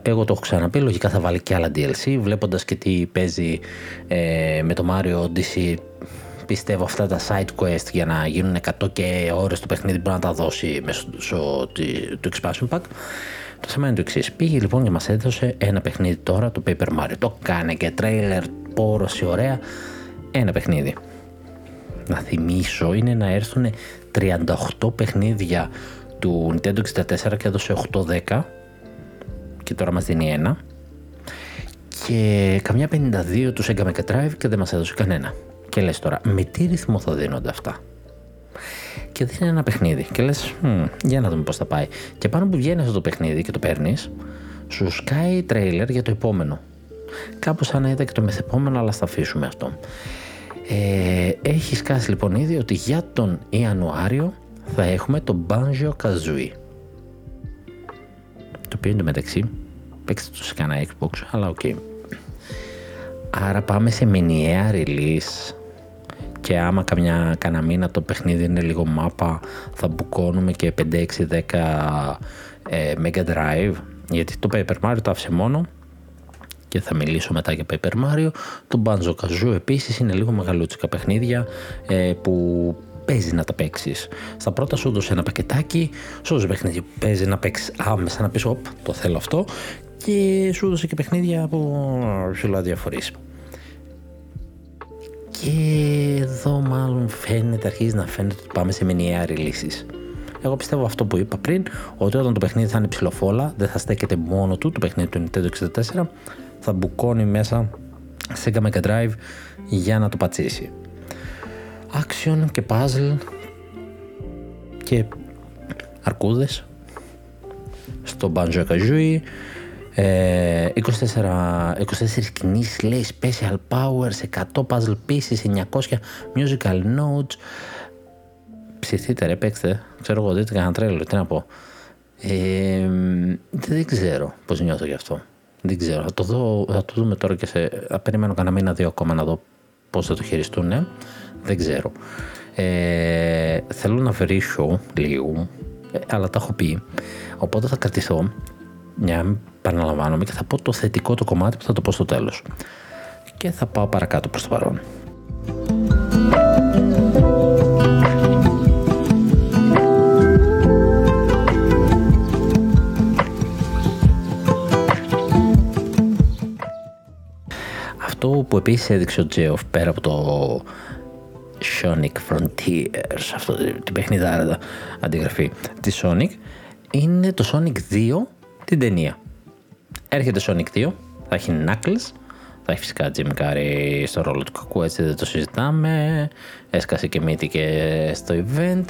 Εγώ το έχω ξαναπεί, λογικά θα βάλει και άλλα DLC. Βλέποντας και τι παίζει ε, με το Mario Odyssey, πιστεύω αυτά τα side quest για να γίνουν 100 και ώρες το παιχνίδι μπορεί να τα δώσει μέσω του expansion pack. Το θέμα είναι το εξής. Πήγε λοιπόν και μας έδωσε ένα παιχνίδι τώρα, το Paper Mario. Το κάνει και τρέιλερ, πόρωση ωραία. Ένα παιχνίδι. Να θυμίσω είναι να έρθουν 38 παιχνίδια του Nintendo 64 και έδωσε 8-10 και τώρα μας δίνει ένα και καμιά 52 τους Sega Mega Drive και δεν μας έδωσε κανένα. Και λες τώρα, με τι ρυθμό θα δίνονται αυτά; Και δίνει ένα παιχνίδι. Και λες, για να δούμε πώς θα πάει. Και πάνω που βγαίνει αυτό το παιχνίδι και το παίρνεις, σου σκάει τρέιλερ για το επόμενο. Κάπως σαν να ήταν και το μεθεπόμενο, αλλά θα αφήσουμε αυτό. Ε, έχει σκάσει λοιπόν ήδη ότι για τον Ιανουάριο θα έχουμε το Banjo Kazooie. Το οποίο μεταξύ παίξτε το σε κανένα Xbox, αλλά OK. Okay. Άρα πάμε σε μηνιαία release και άμα καμιά κανένα μήνα το παιχνίδι είναι λίγο μάπα θα μπουκώνουμε και 5, 6, 10 ε, Mega Drive γιατί το Paper Mario το άφησε μόνο και θα μιλήσω μετά για Paper Mario το Banjo Kazoo επίσης είναι λίγο μεγαλούτσικα παιχνίδια ε, που παίζεις να τα παίξεις. Στα πρώτα σου έδωσε ένα πακετάκι, σου έδωσε παιχνίδι που παίζει να παίξεις άμεσα, να πεις: Οπ, το θέλω αυτό. Και σου έδωσε και παιχνίδια που σου λέει διαφορήσει. Και εδώ μάλλον φαίνεται, αρχίζει να φαίνεται ότι πάμε σε μηνιαία releases. Εγώ πιστεύω αυτό που είπα πριν, ότι όταν το παιχνίδι θα είναι ψηλοφόλα, δεν θα στέκεται μόνο του, το παιχνίδι του Nintendo 64, θα μπουκώνει μέσα σε Mega Drive για να το πατσίσει. Action και puzzle και αρκούδες στο Banjo Kazooie. 24, ε, 24 κινήσεις λέει special powers 100 puzzle pieces 900 musical notes. Ψηθείτε ρε παίξτε. Ξέρω εγώ δείτε κανένα τρέλο τι να πω. Ε, δεν ξέρω πως νιώθω γι' αυτό. Δεν ξέρω. Θα το, δω, θα το δούμε τώρα και σε θα περιμένω κανένα μήνα δύο ακόμα να δω πως θα το χειριστούν δεν ξέρω ε, θέλω να βρίσω λίγο ε, αλλά τα έχω πει οπότε θα κρατηθώ μια παραλαμβάνομαι και θα πω το θετικό το κομμάτι που θα το πω στο τέλος. Και θα πάω παρακάτω προς το παρόν. Αυτό που επίσης έδειξε ο Τζέοφ πέρα από το Sonic Frontiers, αυτό την παιχνιδάρα αντιγραφή της Sonic, είναι το Sonic 2 την ταινία. Έρχεται Sonic 2, θα έχει Knuckles, θα έχει φυσικά Jim Carrey στο ρόλο του κακού, έτσι δεν το συζητάμε. Έσκασε και μύτη και στο event.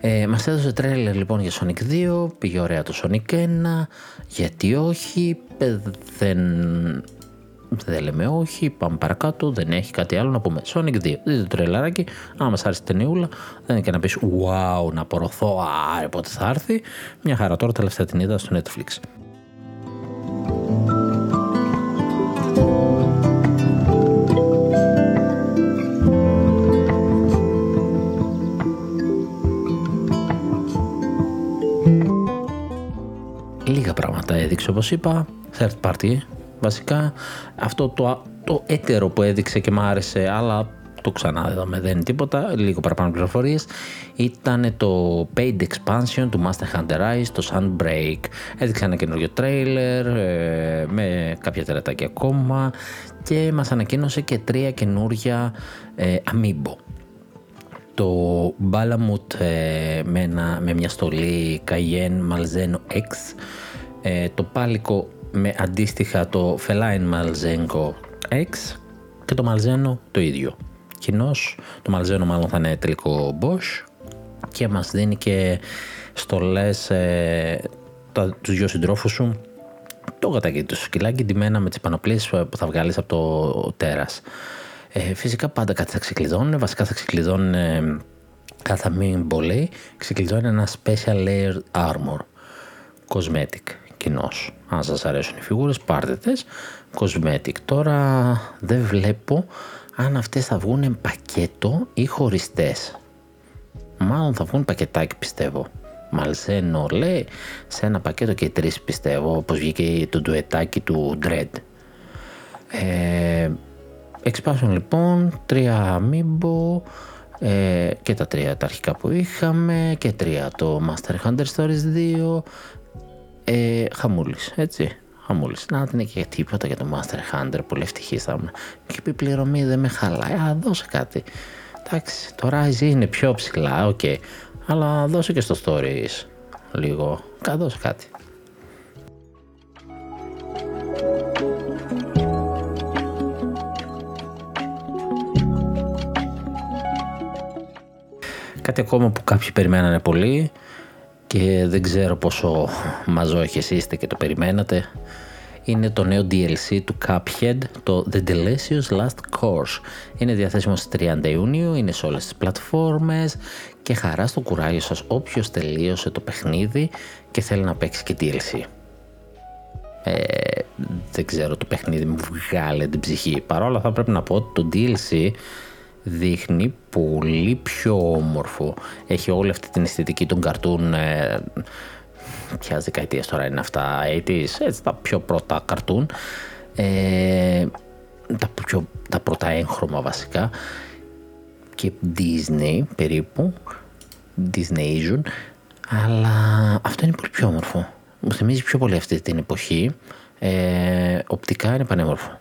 Ε, μας έδωσε τρέλερ λοιπόν για Sonic 2, πήγε ωραία το Sonic 1, γιατί όχι, δεν, δεν λέμε όχι, πάμε παρακάτω, δεν έχει κάτι άλλο να πούμε. Sonic 2, δείτε το τρελαράκι, άμα μας άρεσε την ταινιούλα, δεν είναι και να πεις wow, να απορροθώ, άρε πότε θα έρθει. Μια χαρά τώρα τελευταία την είδα στο Netflix. πράγματα έδειξε όπως είπα, third party βασικά. Αυτό το, το έτερο που έδειξε και μου άρεσε, αλλά το ξανά είδαμε, δεν είναι τίποτα, λίγο παραπάνω πληροφορίες, ήταν το paid expansion του Master Hunter Rise, το Sunbreak. Έδειξε ένα καινούριο τρέιλερ ε, με κάποια τερατάκια ακόμα και μας ανακοίνωσε και τρία καινούρια ε, Amiibo. Το Balamut ε, με, με μια στολή Cayenne Malzeno X ε, το πάλικο με αντίστοιχα το Feline Malzenko X και το Malzeno το ίδιο. Κοινώς το Malzeno μάλλον θα είναι τελικό Bosch και μας δίνει και στολές ε, τα, τους δυο συντρόφους σου το γατάκι του σκυλάκι ντυμένα με τις πανοπλίες που θα βγάλεις από το τέρας. Ε, φυσικά πάντα κάτι θα ξεκλειδώνουν, βασικά θα ξεκλειδώνουν ε, κάθε μην μπολέει, ξεκλειδώνει ένα special layer armor cosmetic κοινός. Αν σας αρέσουν οι φιγούρες πάρτε τες. Cosmetic. Τώρα δεν βλέπω αν αυτές θα βγουν πακέτο ή χωριστές. Μάλλον θα βγουν πακετάκι πιστεύω. Μαλσένο λέει σε ένα πακέτο και τρεις πιστεύω όπως βγήκε το ντουετάκι του Dread. Ε, expansion λοιπόν, τρία amiibo ε, και τα τρία τα αρχικά που είχαμε και τρία το Monster Hunter Stories 2 ε, χαμούλης έτσι. Χαμούλης. Να δεν και τίποτα για το Monster Hunter πολύ ευτυχής θα ήμουν και η πληρωμή δεν με χαλάει. Α δώσε κάτι. Εντάξει το Rise είναι πιο ψηλά OK. Okay. αλλά δώσε και στο Stories λίγο. Δώσε κάτι. Κάτι ακόμα που κάποιοι περιμένανε πολύ και δεν ξέρω πόσο μαζόχες είστε και το περιμένατε είναι το νέο DLC του Cuphead, το The Delicious Last Course. Είναι διαθέσιμο στις 30 Ιουνίου, είναι σε όλες τις πλατφόρμες και χαρά στο κουράγιο σας όποιος τελείωσε το παιχνίδι και θέλει να παίξει και DLC. Ε, δεν ξέρω, το παιχνίδι μου βγάλε την ψυχή. Παρόλα θα πρέπει να πω ότι το DLC δείχνει πολύ πιο όμορφο. Έχει όλη αυτή την αισθητική των καρτούν ε, ποιας δεκαετίας τώρα είναι αυτά, 80's, έτσι τα πιο πρώτα καρτούν. Ε, τα, πιο, τα πρώτα έγχρωμα βασικά και Disney περίπου, Disney Asian, αλλά αυτό είναι πολύ πιο όμορφο. Μου θυμίζει πιο πολύ αυτή την εποχή. Ε, οπτικά είναι πανέμορφο.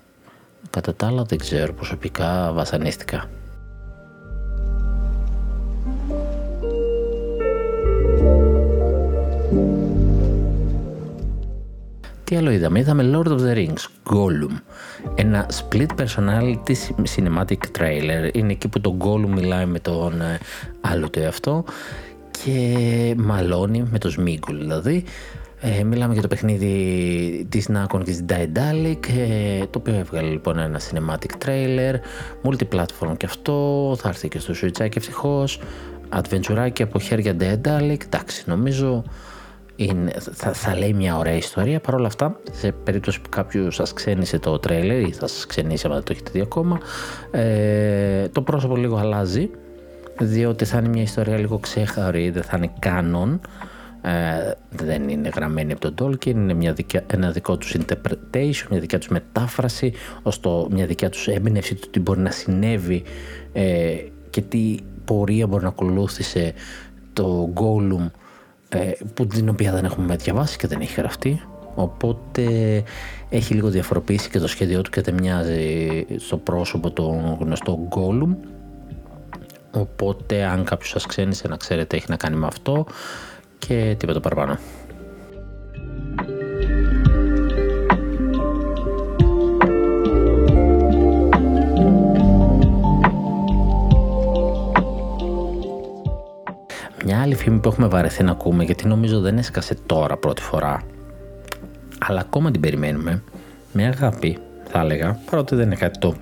Κατά τα άλλα δεν ξέρω, προσωπικά βασανίστηκα. Τι άλλο είδαμε, είδαμε Lord of the Rings, Gollum. Ένα split personality cinematic trailer. Είναι εκεί που τον Gollum μιλάει με τον ε, άλλο του εαυτό. Και μαλώνει με το Σμίγκουλ δηλαδή. Ε, μιλάμε για το παιχνίδι της Nacon και της Daedalic, ε, το οποίο έβγαλε λοιπόν ένα cinematic trailer, multiplatform και αυτό, θα έρθει και στο Switch και ευτυχώς, adventure από χέρια Daedalic, εντάξει νομίζω είναι, θα, θα λέει μια ωραία ιστορία. Παρ' όλα αυτά, σε περίπτωση που κάποιος σας ξένησε το τρέλερ ή θα σας ξενήσει, αλλά δεν το έχετε δει ακόμα, ε, το πρόσωπο λίγο αλλάζει. Διότι θα είναι μια ιστορία λίγο ξέχαρη, δεν θα είναι κάνον. Ε, δεν είναι γραμμένη από τον Tolkien, είναι μια δικιά, ένα δικό τους interpretation, μια δικιά τους μετάφραση, ώστε μια δικιά τους έμπνευση του τι μπορεί να συνέβη ε, και τι πορεία μπορεί να ακολούθησε το Gollum ε, που την οποία δεν έχουμε διαβάσει και δεν έχει γραφτεί οπότε έχει λίγο διαφοροποιήσει και το σχέδιό του και δεν μοιάζει στο πρόσωπο το γνωστό Gollum οπότε αν κάποιος σας ξένησε να ξέρετε έχει να κάνει με αυτό και τίποτα παραπάνω. Άλλη φήμη που έχουμε βαρεθεί να ακούμε, γιατί νομίζω δεν έσκασε τώρα πρώτη φορά, αλλά ακόμα την περιμένουμε, με αγάπη θα έλεγα, παρότι δεν είναι κάτι το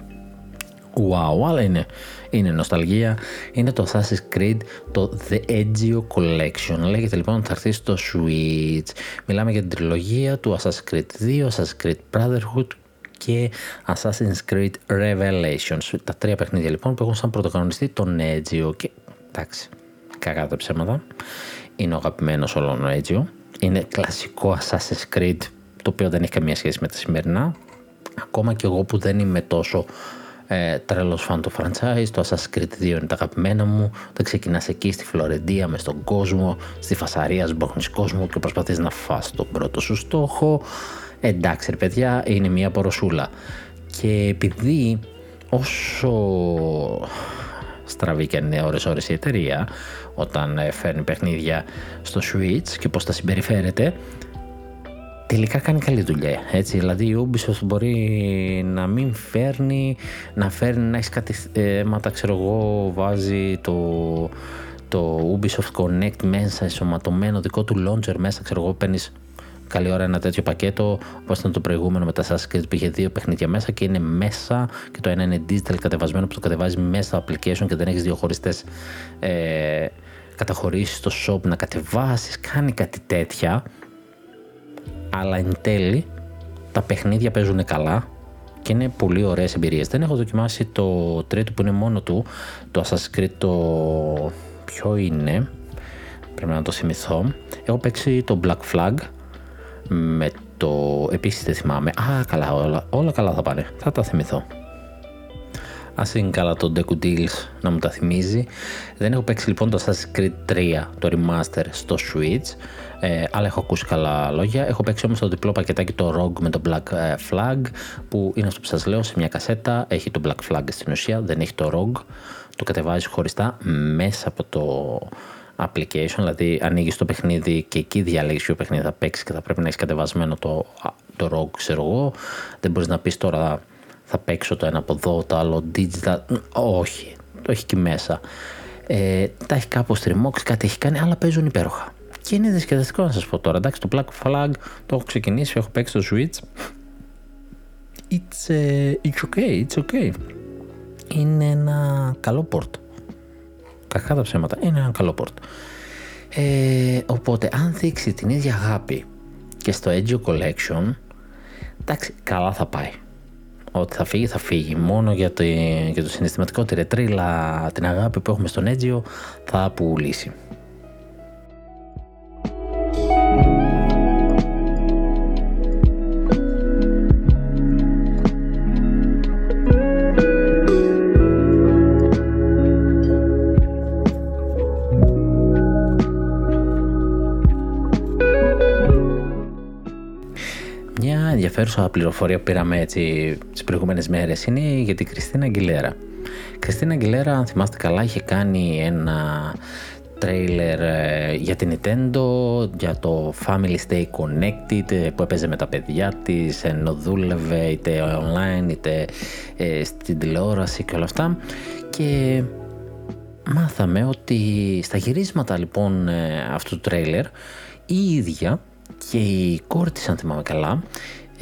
wow, αλλά είναι, είναι νοσταλγία, είναι το Assassin's Creed, το The Ezio Collection. Λέγεται λοιπόν θα έρθει στο Switch. Μιλάμε για την τριλογία του Assassin's Creed 2, Assassin's Creed Brotherhood και Assassin's Creed Revelations. Τα τρία παιχνίδια λοιπόν που έχουν σαν πρωτοκανονιστή τον Ezio και εντάξει, κακά τα ψέματα. Είναι ο αγαπημένος όλων ο Ezio. Είναι κλασικό Assassin's Creed το οποίο δεν έχει καμία σχέση με τα σημερινά. Ακόμα και εγώ που δεν είμαι τόσο ε, τρελός φαν του franchise, το Assassin's Creed 2 είναι τα αγαπημένα μου, θα ξεκινάς εκεί στη Φλωρεντία μες στον κόσμο, στη φασαρία σμπόχνεις κόσμο και προσπαθείς να φας τον πρώτο σου στόχο. Εντάξει ρε παιδιά, είναι μια ποροσούλα. Και επειδή όσο στραβή και είναι ώρες ώρες η εταιρεία όταν ε, φέρνει παιχνίδια στο Switch και πώς τα συμπεριφέρεται τελικά κάνει καλή δουλειά. Έτσι, δηλαδή η Ubisoft μπορεί να μην φέρνει, να φέρνει να έχεις κάτι θέματα, ξέρω εγώ, βάζει το, το Ubisoft Connect μέσα, εσωματωμένο δικό του launcher μέσα, ξέρω εγώ, παίρνεις καλή ώρα ένα τέτοιο πακέτο, όπως ήταν το προηγούμενο με τα Assassin's Creed που είχε δύο παιχνίδια μέσα και είναι μέσα και το ένα είναι digital κατεβασμένο που το κατεβάζει μέσα στο application και δεν έχεις δύο χωριστές ε, καταχωρήσεις στο shop να κατεβάσεις. Κάνει κάτι τέτοια αλλά εν τέλει τα παιχνίδια παίζουν καλά και είναι πολύ ωραίες εμπειρίες. Δεν έχω δοκιμάσει το τρίτο που είναι μόνο του, το Assassin's Creed το... ποιο είναι, πρέπει να το θυμηθώ. Έχω παίξει το Black Flag με το, επίσης δεν θυμάμαι, α καλά όλα, όλα καλά θα πάνε, θα τα θυμηθώ. Α είναι καλά το Deku Deals να μου τα θυμίζει. Δεν έχω παίξει λοιπόν το Assassin's Creed 3, το remaster στο Switch, ε, αλλά έχω ακούσει καλά λόγια. Έχω παίξει όμως το διπλό πακετάκι το Rogue με το Black ε, Flag, που είναι αυτό που σας λέω σε μια κασέτα. Έχει το Black Flag στην ουσία, δεν έχει το Rogue. Το κατεβάζει χωριστά μέσα από το application, δηλαδή ανοίγεις το παιχνίδι και εκεί διαλέγεις ποιο παιχνίδι θα παίξεις και θα πρέπει να έχεις κατεβασμένο το, το ROG, ξέρω εγώ. Δεν μπορείς να πεις τώρα θα παίξω το ένα από εδώ, το άλλο digital. Όχι, το έχει εκεί μέσα. Ε, τα έχει κάπου στριμώξει, κάτι έχει κάνει, αλλά παίζουν υπέροχα. Και είναι διασκεδαστικό να σας πω τώρα. Εντάξει, το Black Flag το έχω ξεκινήσει, έχω παίξει το Switch. It's, uh, it's okay, it's okay. Είναι ένα καλό port. Κακά τα ψέματα, είναι ένα καλό port. Ε, οπότε, αν δείξει την ίδια αγάπη και στο Edge Collection, εντάξει, καλά θα πάει ότι θα φύγει, θα φύγει. Μόνο για το, για το συναισθηματικό τρίλα, την αγάπη που έχουμε στον Έτζιο, θα πουλήσει. Ενδιαφέρουσα πληροφορία που πήραμε έτσι τις προηγούμενες μέρες είναι για την Κριστίνα Αγγιλέρα. Κριστίνα Αγγιλέρα, αν θυμάστε καλά, είχε κάνει ένα τρέιλερ ε, για την Nintendo, για το Family Stay Connected ε, που έπαιζε με τα παιδιά της, ενώ δούλευε είτε online είτε ε, στην τηλεόραση και όλα αυτά και μάθαμε ότι στα γυρίσματα λοιπόν αυτού του τρέιλερ η ίδια και η κόρη της αν θυμάμαι καλά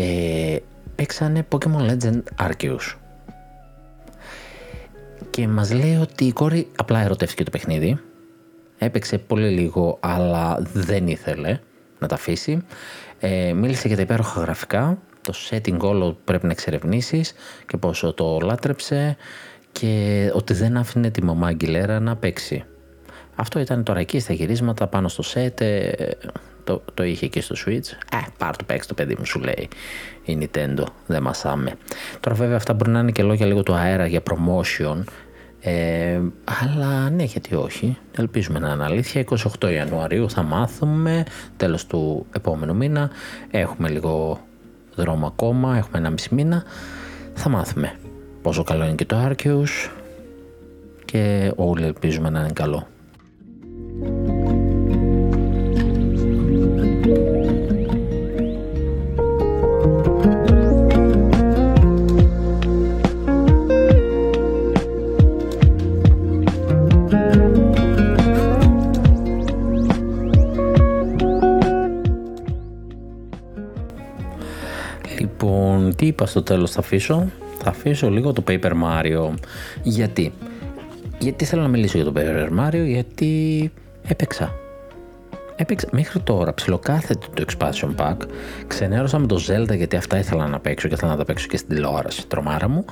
ε, παίξανε Pokemon Legend Arceus. Και μας λέει ότι η κόρη απλά ερωτεύτηκε το παιχνίδι. Έπαιξε πολύ λίγο αλλά δεν ήθελε να τα αφήσει. Ε, μίλησε για τα υπέροχα γραφικά, το setting όλο πρέπει να εξερευνήσεις και πόσο το λάτρεψε και ότι δεν άφηνε τη μαμά Αγγιλέρα να παίξει. Αυτό ήταν τώρα εκεί στα γυρίσματα πάνω στο set, ε, το, το είχε και στο Switch. Ε, πάρ το παίξει το παιδί μου, σου λέει η Nintendo. Δεν μασάμε. Τώρα, βέβαια, αυτά μπορεί να είναι και λόγια λίγο του αέρα για promotion. Ε, αλλά ναι, γιατί όχι. Ελπίζουμε να είναι αλήθεια. 28 Ιανουαρίου θα μάθουμε. Τέλος του επόμενου μήνα. Έχουμε λίγο δρόμο ακόμα. Έχουμε ένα μισή μήνα. Θα μάθουμε πόσο καλό είναι και το Arceus. Και όλοι ελπίζουμε να είναι καλό. Τι είπα στο τέλος θα αφήσω. Θα αφήσω λίγο το Paper Mario. Γιατί; Γιατί θέλω να μιλήσω για το Paper Mario, γιατί έπαιξα. Έπαιξα μέχρι τώρα ψιλοκάθετο το expansion pack. Ξενέρωσα με το Zelda γιατί αυτά ήθελα να παίξω και ήθελα να τα παίξω και στην τηλεόραση, τρομάρα μου.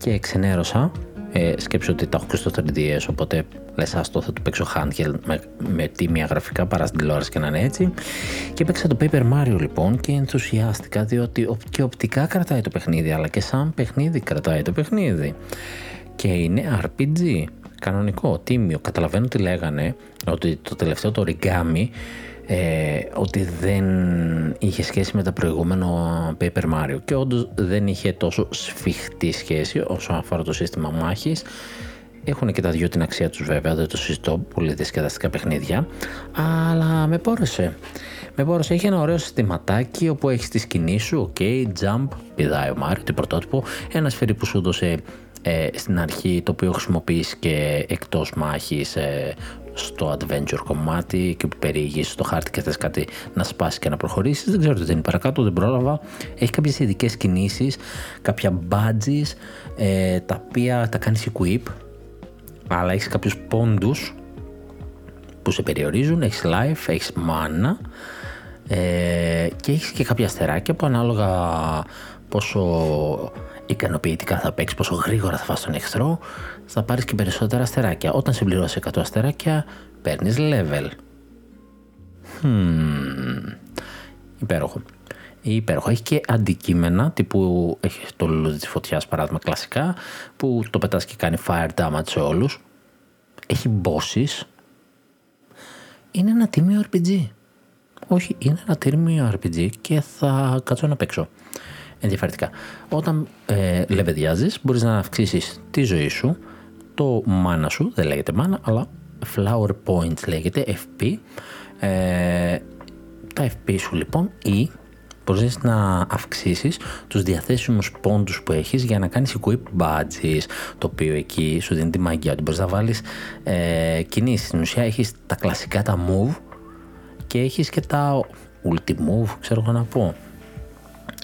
Και ξενέρωσα. Ε, σκέψω ότι τα έχω και στο 3DS, οπότε λες, άστο θα το παίξω handheld με, με τίμια γραφικά παρά στην τηλεόραση και να είναι έτσι. Και παίξα το Paper Mario λοιπόν και ενθουσιάστηκα διότι και οπτικά κρατάει το παιχνίδι, αλλά και σαν παιχνίδι κρατάει το παιχνίδι. Και είναι RPG. Κανονικό, τίμιο. Καταλαβαίνω τι λέγανε ότι το τελευταίο το origami ε, ότι δεν είχε σχέση με τα προηγούμενο Paper Mario. Και όντως δεν είχε τόσο σφιχτή σχέση όσο αφορά το σύστημα μάχης. Έχουν και τα δυο την αξία τους βέβαια, δεν το συζητώ, πολύ διασκεδαστικά παιχνίδια, αλλά με πόρεσε. Με πόρεσε, έχει ένα ωραίο συστηματάκι όπου έχεις τη σκηνή σου, ok, jump, πηδάει ο Μάριο, την πρωτότυπο, ένα σφυρί που σου έδωσε ε, στην αρχή το οποίο χρησιμοποιείς και εκτός μάχης ε, στο adventure κομμάτι και που περιηγείς στο χάρτη και θες κάτι να σπάσεις και να προχωρήσεις. Δεν ξέρω τι είναι παρακάτω δεν πρόλαβα. Έχει κάποιες ειδικές κινήσεις κάποια badges ε, τα οποία τα κάνεις equip αλλά έχεις κάποιους πόντους που σε περιορίζουν. Έχεις life, έχεις mana ε, και έχεις και κάποια αστεράκια που ανάλογα πόσο ικανοποιητικά θα παίξεις, πόσο γρήγορα θα φας τον εχθρό, θα πάρεις και περισσότερα αστεράκια. Όταν συμπληρώσει 100 αστεράκια, παίρνεις level. Hmm. Υπέροχο. Υπέροχο. Έχει και αντικείμενα, τύπου έχει το λουλούδι της φωτιάς παράδειγμα κλασικά, που το πετάς και κάνει fire damage σε όλους. Έχει bosses. Είναι ένα τίμιο RPG. Όχι, είναι ένα τίμιο RPG και θα κάτσω να παίξω ενδιαφερετικά. Όταν ε, λεβεδιάζεις μπορείς να αυξήσεις τη ζωή σου, το μάνα σου, δεν λέγεται μάνα, αλλά flower points λέγεται, FP. Ε, τα FP σου λοιπόν ή μπορείς να αυξήσεις τους διαθέσιμους πόντους που έχεις για να κάνεις equip badges, το οποίο εκεί σου δίνει τη μαγεία ότι μπορείς να βάλεις ε, κινήσεις. Στην ουσία έχεις τα κλασικά τα move και έχεις και τα ulti move, ξέρω εγώ να πω.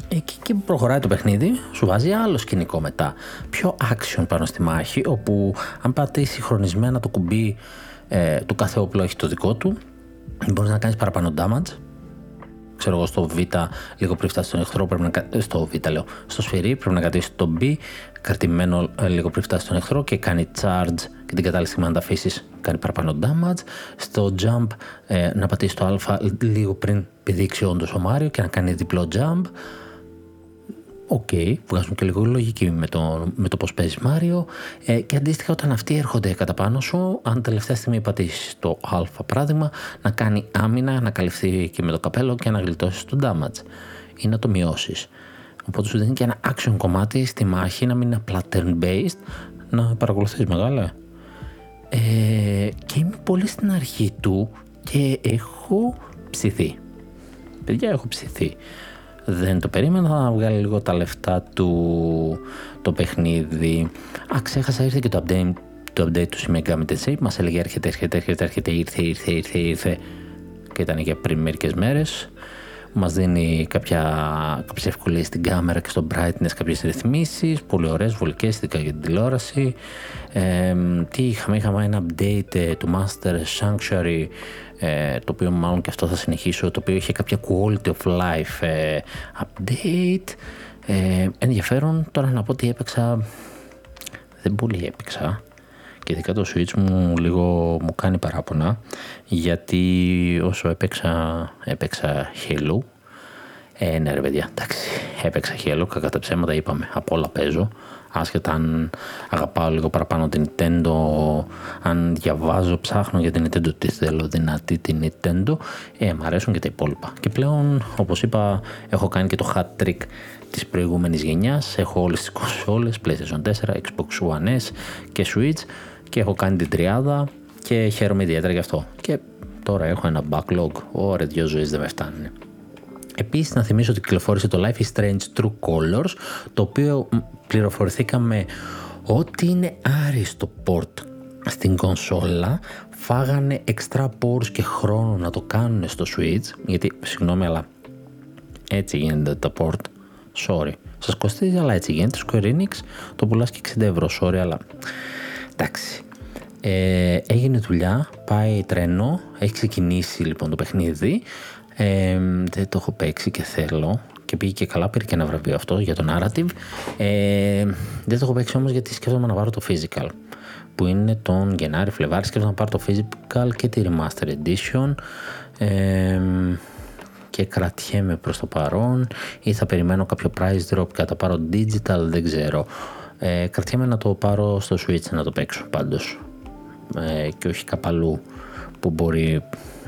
Εκεί και προχωράει το παιχνίδι, σου βάζει άλλο σκηνικό μετά. Πιο action πάνω στη μάχη, όπου αν πατήσει χρονισμένα το κουμπί ε, του κάθε όπλο έχει το δικό του, μπορείς να κάνεις παραπάνω damage. Ξέρω εγώ στο Β, λίγο πριν φτάσεις στον εχθρό, πρέπει να, στο Β λέω, στο σφυρί πρέπει να κρατήσεις το B, κρατημένο ε, λίγο πριν φτάσεις στον εχθρό και κάνει charge και την κατάλληλη στιγμή να τα αφήσεις κάνει παραπάνω damage. Στο jump ε, να πατήσεις το Α λίγο πριν πηδήξει όντως ο Μάριο και να κάνει διπλό jump. OK, okay, βγάζουν και λίγο λογική με το, με το πώς παίζει Μάριο. Ε, και αντίστοιχα, όταν αυτοί έρχονται κατά πάνω σου, αν τελευταία στιγμή πατήσεις το Α παράδειγμα, να κάνει άμυνα, να καλυφθεί και με το καπέλο και να γλιτώσεις το damage ή να το μειώσεις. Οπότε σου δίνει και ένα action κομμάτι στη μάχη, να μην είναι απλά turn-based, να παρακολουθείς μεγάλα. Ε, και είμαι πολύ στην αρχή του και έχω ψηθεί. Παιδιά, έχω ψηθεί δεν το περίμενα, θα βγάλει λίγο τα λεφτά του το παιχνίδι. Α, ξέχασα, ήρθε και το update, το update του Shin Megami Tensei, μας έλεγε έρχεται, έρχεται, έρχεται, έρχεται, ήρθε, ήρθε, ήρθε, ήρθε και ήταν και πριν μερικές μέρες. Μας δίνει κάποια, κάποιες ευκολίες στην κάμερα και στο brightness κάποιες ρυθμίσεις, πολύ ωραίες, βολικές, ειδικά για την τηλεόραση. Ε, τι είχαμε, είχαμε ένα update ε, του Master Sanctuary ε, το οποίο μάλλον και αυτό θα συνεχίσω, το οποίο είχε κάποια quality of life ε, update. Ε, ενδιαφέρον τώρα να πω ότι έπαιξα, δεν πολύ έπαιξα και ειδικά το Switch μου λίγο μου κάνει παράπονα γιατί όσο έπαιξα, έπαιξα Halo ε, ναι ρε παιδιά, εντάξει, έπαιξα Halo, κακά τα ψέματα είπαμε, από όλα παίζω άσχετα αν αγαπάω λίγο παραπάνω την Nintendo, αν διαβάζω, ψάχνω για την Nintendo, τι θέλω δυνατή την Nintendo, ε, μ' αρέσουν και τα υπόλοιπα. Και πλέον, όπως είπα, έχω κάνει και το hat trick της προηγούμενης γενιάς, έχω όλες τις κονσόλες, PlayStation 4, Xbox One S και Switch και έχω κάνει την τριάδα και χαίρομαι ιδιαίτερα γι' αυτό. Και τώρα έχω ένα backlog, ωραία δυο ζωές δεν με φτάνουν. Επίσης να θυμίσω ότι κυκλοφόρησε το Life is Strange True Colors το οποίο πληροφορηθήκαμε ότι είναι άριστο port στην κονσόλα. Φάγανε extra pores και χρόνο να το κάνουν στο Switch γιατί συγγνώμη αλλά έτσι γίνεται το port. Sorry. Σας κοστίζει αλλά έτσι γίνεται. Square Enix το πουλάς και 60 ευρώ. Sorry αλλά εντάξει. Ε, έγινε δουλειά, πάει τρένο, έχει ξεκινήσει λοιπόν το παιχνίδι ε, δεν το έχω παίξει και θέλω. Και πήγε και καλά, πήρε και ένα βραβείο αυτό για το narrative. Ε, δεν το έχω παίξει όμως γιατί σκέφτομαι να πάρω το physical που είναι τον Γενάρη, Φλεβάρη, σκέφτομαι να πάρω το physical και τη remaster edition. Ε, και κρατιέμαι προς το παρόν. Ή θα περιμένω κάποιο price drop και θα πάρω digital, δεν ξέρω. Ε, κρατιέμαι να το πάρω στο Switch να το παίξω πάντως. Ε, και όχι καπαλού που μπορεί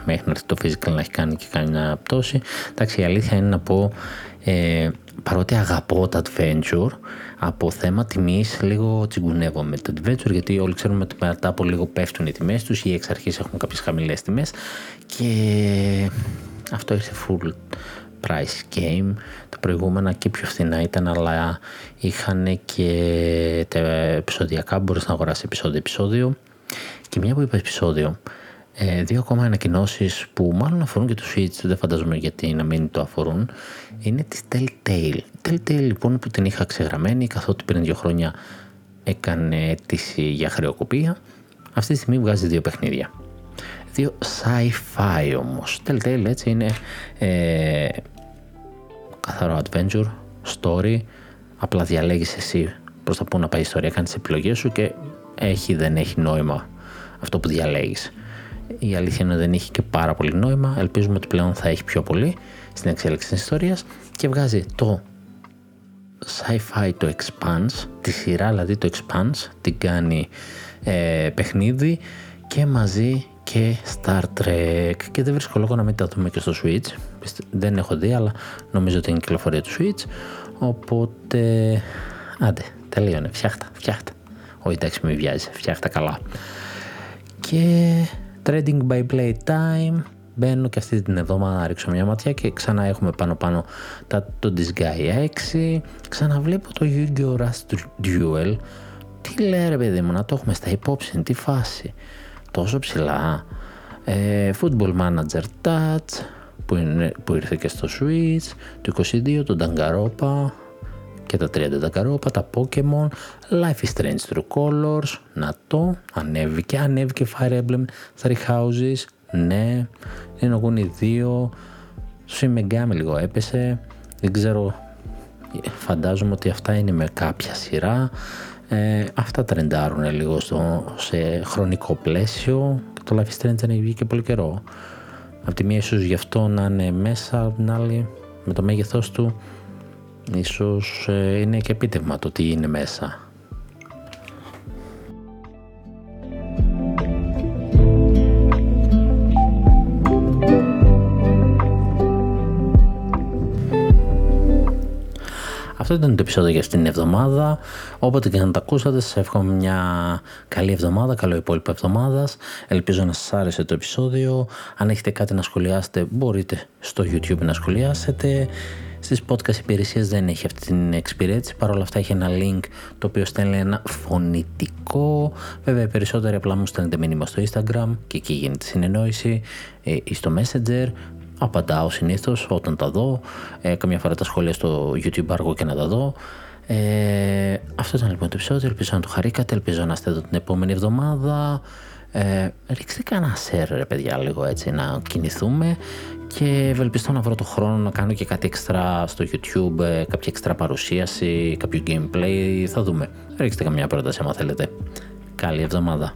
μέχρι να έρθει το physical να έχει κάνει και κάνει μια πτώση. Εντάξει, η αλήθεια είναι να πω, ε, παρότι αγαπώ το adventure, από θέμα τιμής λίγο τσιγκουνεύω με το adventure γιατί όλοι ξέρουμε ότι μετά από λίγο πέφτουν οι τιμές τους ή εξ αρχής έχουν κάποιες χαμηλές τιμές και αυτό ήρθε full price game. Τα προηγούμενα και πιο φθηνά ήταν, αλλά είχαν και τα επεισοδιακά. Μπορείς να αγοράσεις επεισόδιο-επεισόδιο. Και μια που είπα επεισόδιο, ε, δύο ακόμα ανακοινώσεις που μάλλον αφορούν και το Switch, δεν φαντάζομαι γιατί να μην το αφορούν, είναι της Telltale. Telltale λοιπόν που την είχα ξεγραμμένη καθότι πριν δύο χρόνια έκανε αίτηση για χρεοκοπία, αυτή τη στιγμή βγάζει δύο παιχνίδια. Δύο sci-fi όμως. Telltale έτσι είναι ε, καθαρό adventure, story, απλά διαλέγεις εσύ προς τα πού να πάει η ιστορία, κάνεις επιλογές σου και έχει δεν έχει νόημα αυτό που διαλέγεις. Η αλήθεια είναι ότι δεν έχει και πάρα πολύ νόημα, ελπίζουμε ότι πλέον θα έχει πιο πολύ στην εξέλιξη της ιστορίας. Και βγάζει το sci-fi το Expanse, τη σειρά δηλαδή το Expanse, την κάνει ε, παιχνίδι και μαζί και Star Trek. Και δεν βρίσκω λόγο να μην τα δούμε και στο Switch. Δεν έχω δει αλλά νομίζω ότι είναι η κυκλοφορία του Switch. Οπότε άντε τελείωνε. Φτιάχτα φτιάχτα. Όχι εντάξει μην βιάζει φτιάχτα καλά. Και Trading by Playtime μπαίνω και αυτή την εβδομάδα να ρίξω μια ματιά και ξανά έχουμε πάνω πάνω τα, το Disgaea 6 ξαναβλέπω το Yu-Gi-Oh! Rust Duel. Τι λέει ρε παιδί μου να το έχουμε στα υπόψη τι φάση. Τόσο ψηλά. Ε, Football Manager Touch που, είναι, που ήρθε και στο Switch. Το 22 το Danganronpa και τα 30 Danganronpa τα Pokemon Life is Strange True Colors να το ανέβηκε ανέβηκε Fire Emblem Three Houses ναι είναι Kuni 2 Shin Megami λίγο έπεσε δεν ξέρω φαντάζομαι ότι αυτά είναι με κάποια σειρά ε, αυτά τρεντάρουν λίγο στο, σε χρονικό πλαίσιο και το Life is Strange δεν έχει βγει και πολύ καιρό. Από τη μία ίσως γι' αυτό να είναι μέσα, από την άλλη με το μέγεθός του ίσως ε, είναι και επίτευγμα το τι είναι μέσα. Αυτό ήταν το επεισόδιο για αυτήν την εβδομάδα. Όποτε και να τα ακούσατε, σας εύχομαι μια καλή εβδομάδα, καλό υπόλοιπο εβδομάδας. Ελπίζω να σας άρεσε το επεισόδιο. Αν έχετε κάτι να σχολιάσετε, μπορείτε στο YouTube να σχολιάσετε. Στις podcast υπηρεσίες δεν έχει αυτή την εξυπηρέτηση. Παρ' όλα αυτά έχει ένα link το οποίο στέλνει ένα φωνητικό. Βέβαια, οι περισσότεροι απλά μου στέλνετε μήνυμα στο Instagram και εκεί γίνεται συνεννόηση ε, ή στο Messenger απαντάω συνήθως όταν τα δω. Ε, καμιά φορά τα σχόλια στο YouTube αργώ και να τα δω. Ε, αυτό ήταν λοιπόν το επεισόδιο. Ελπίζω να το χαρήκατε. Ελπίζω να είστε εδώ την επόμενη εβδομάδα. Ε, ρίξτε κανένα share ρε παιδιά λίγο έτσι να κινηθούμε και ευελπιστώ να βρω το χρόνο να κάνω και κάτι εξτρά στο YouTube, ε, κάποια εξτρά παρουσίαση, κάποιο gameplay, θα δούμε. Ρίξτε καμιά πρόταση άμα θέλετε. Καλή εβδομάδα.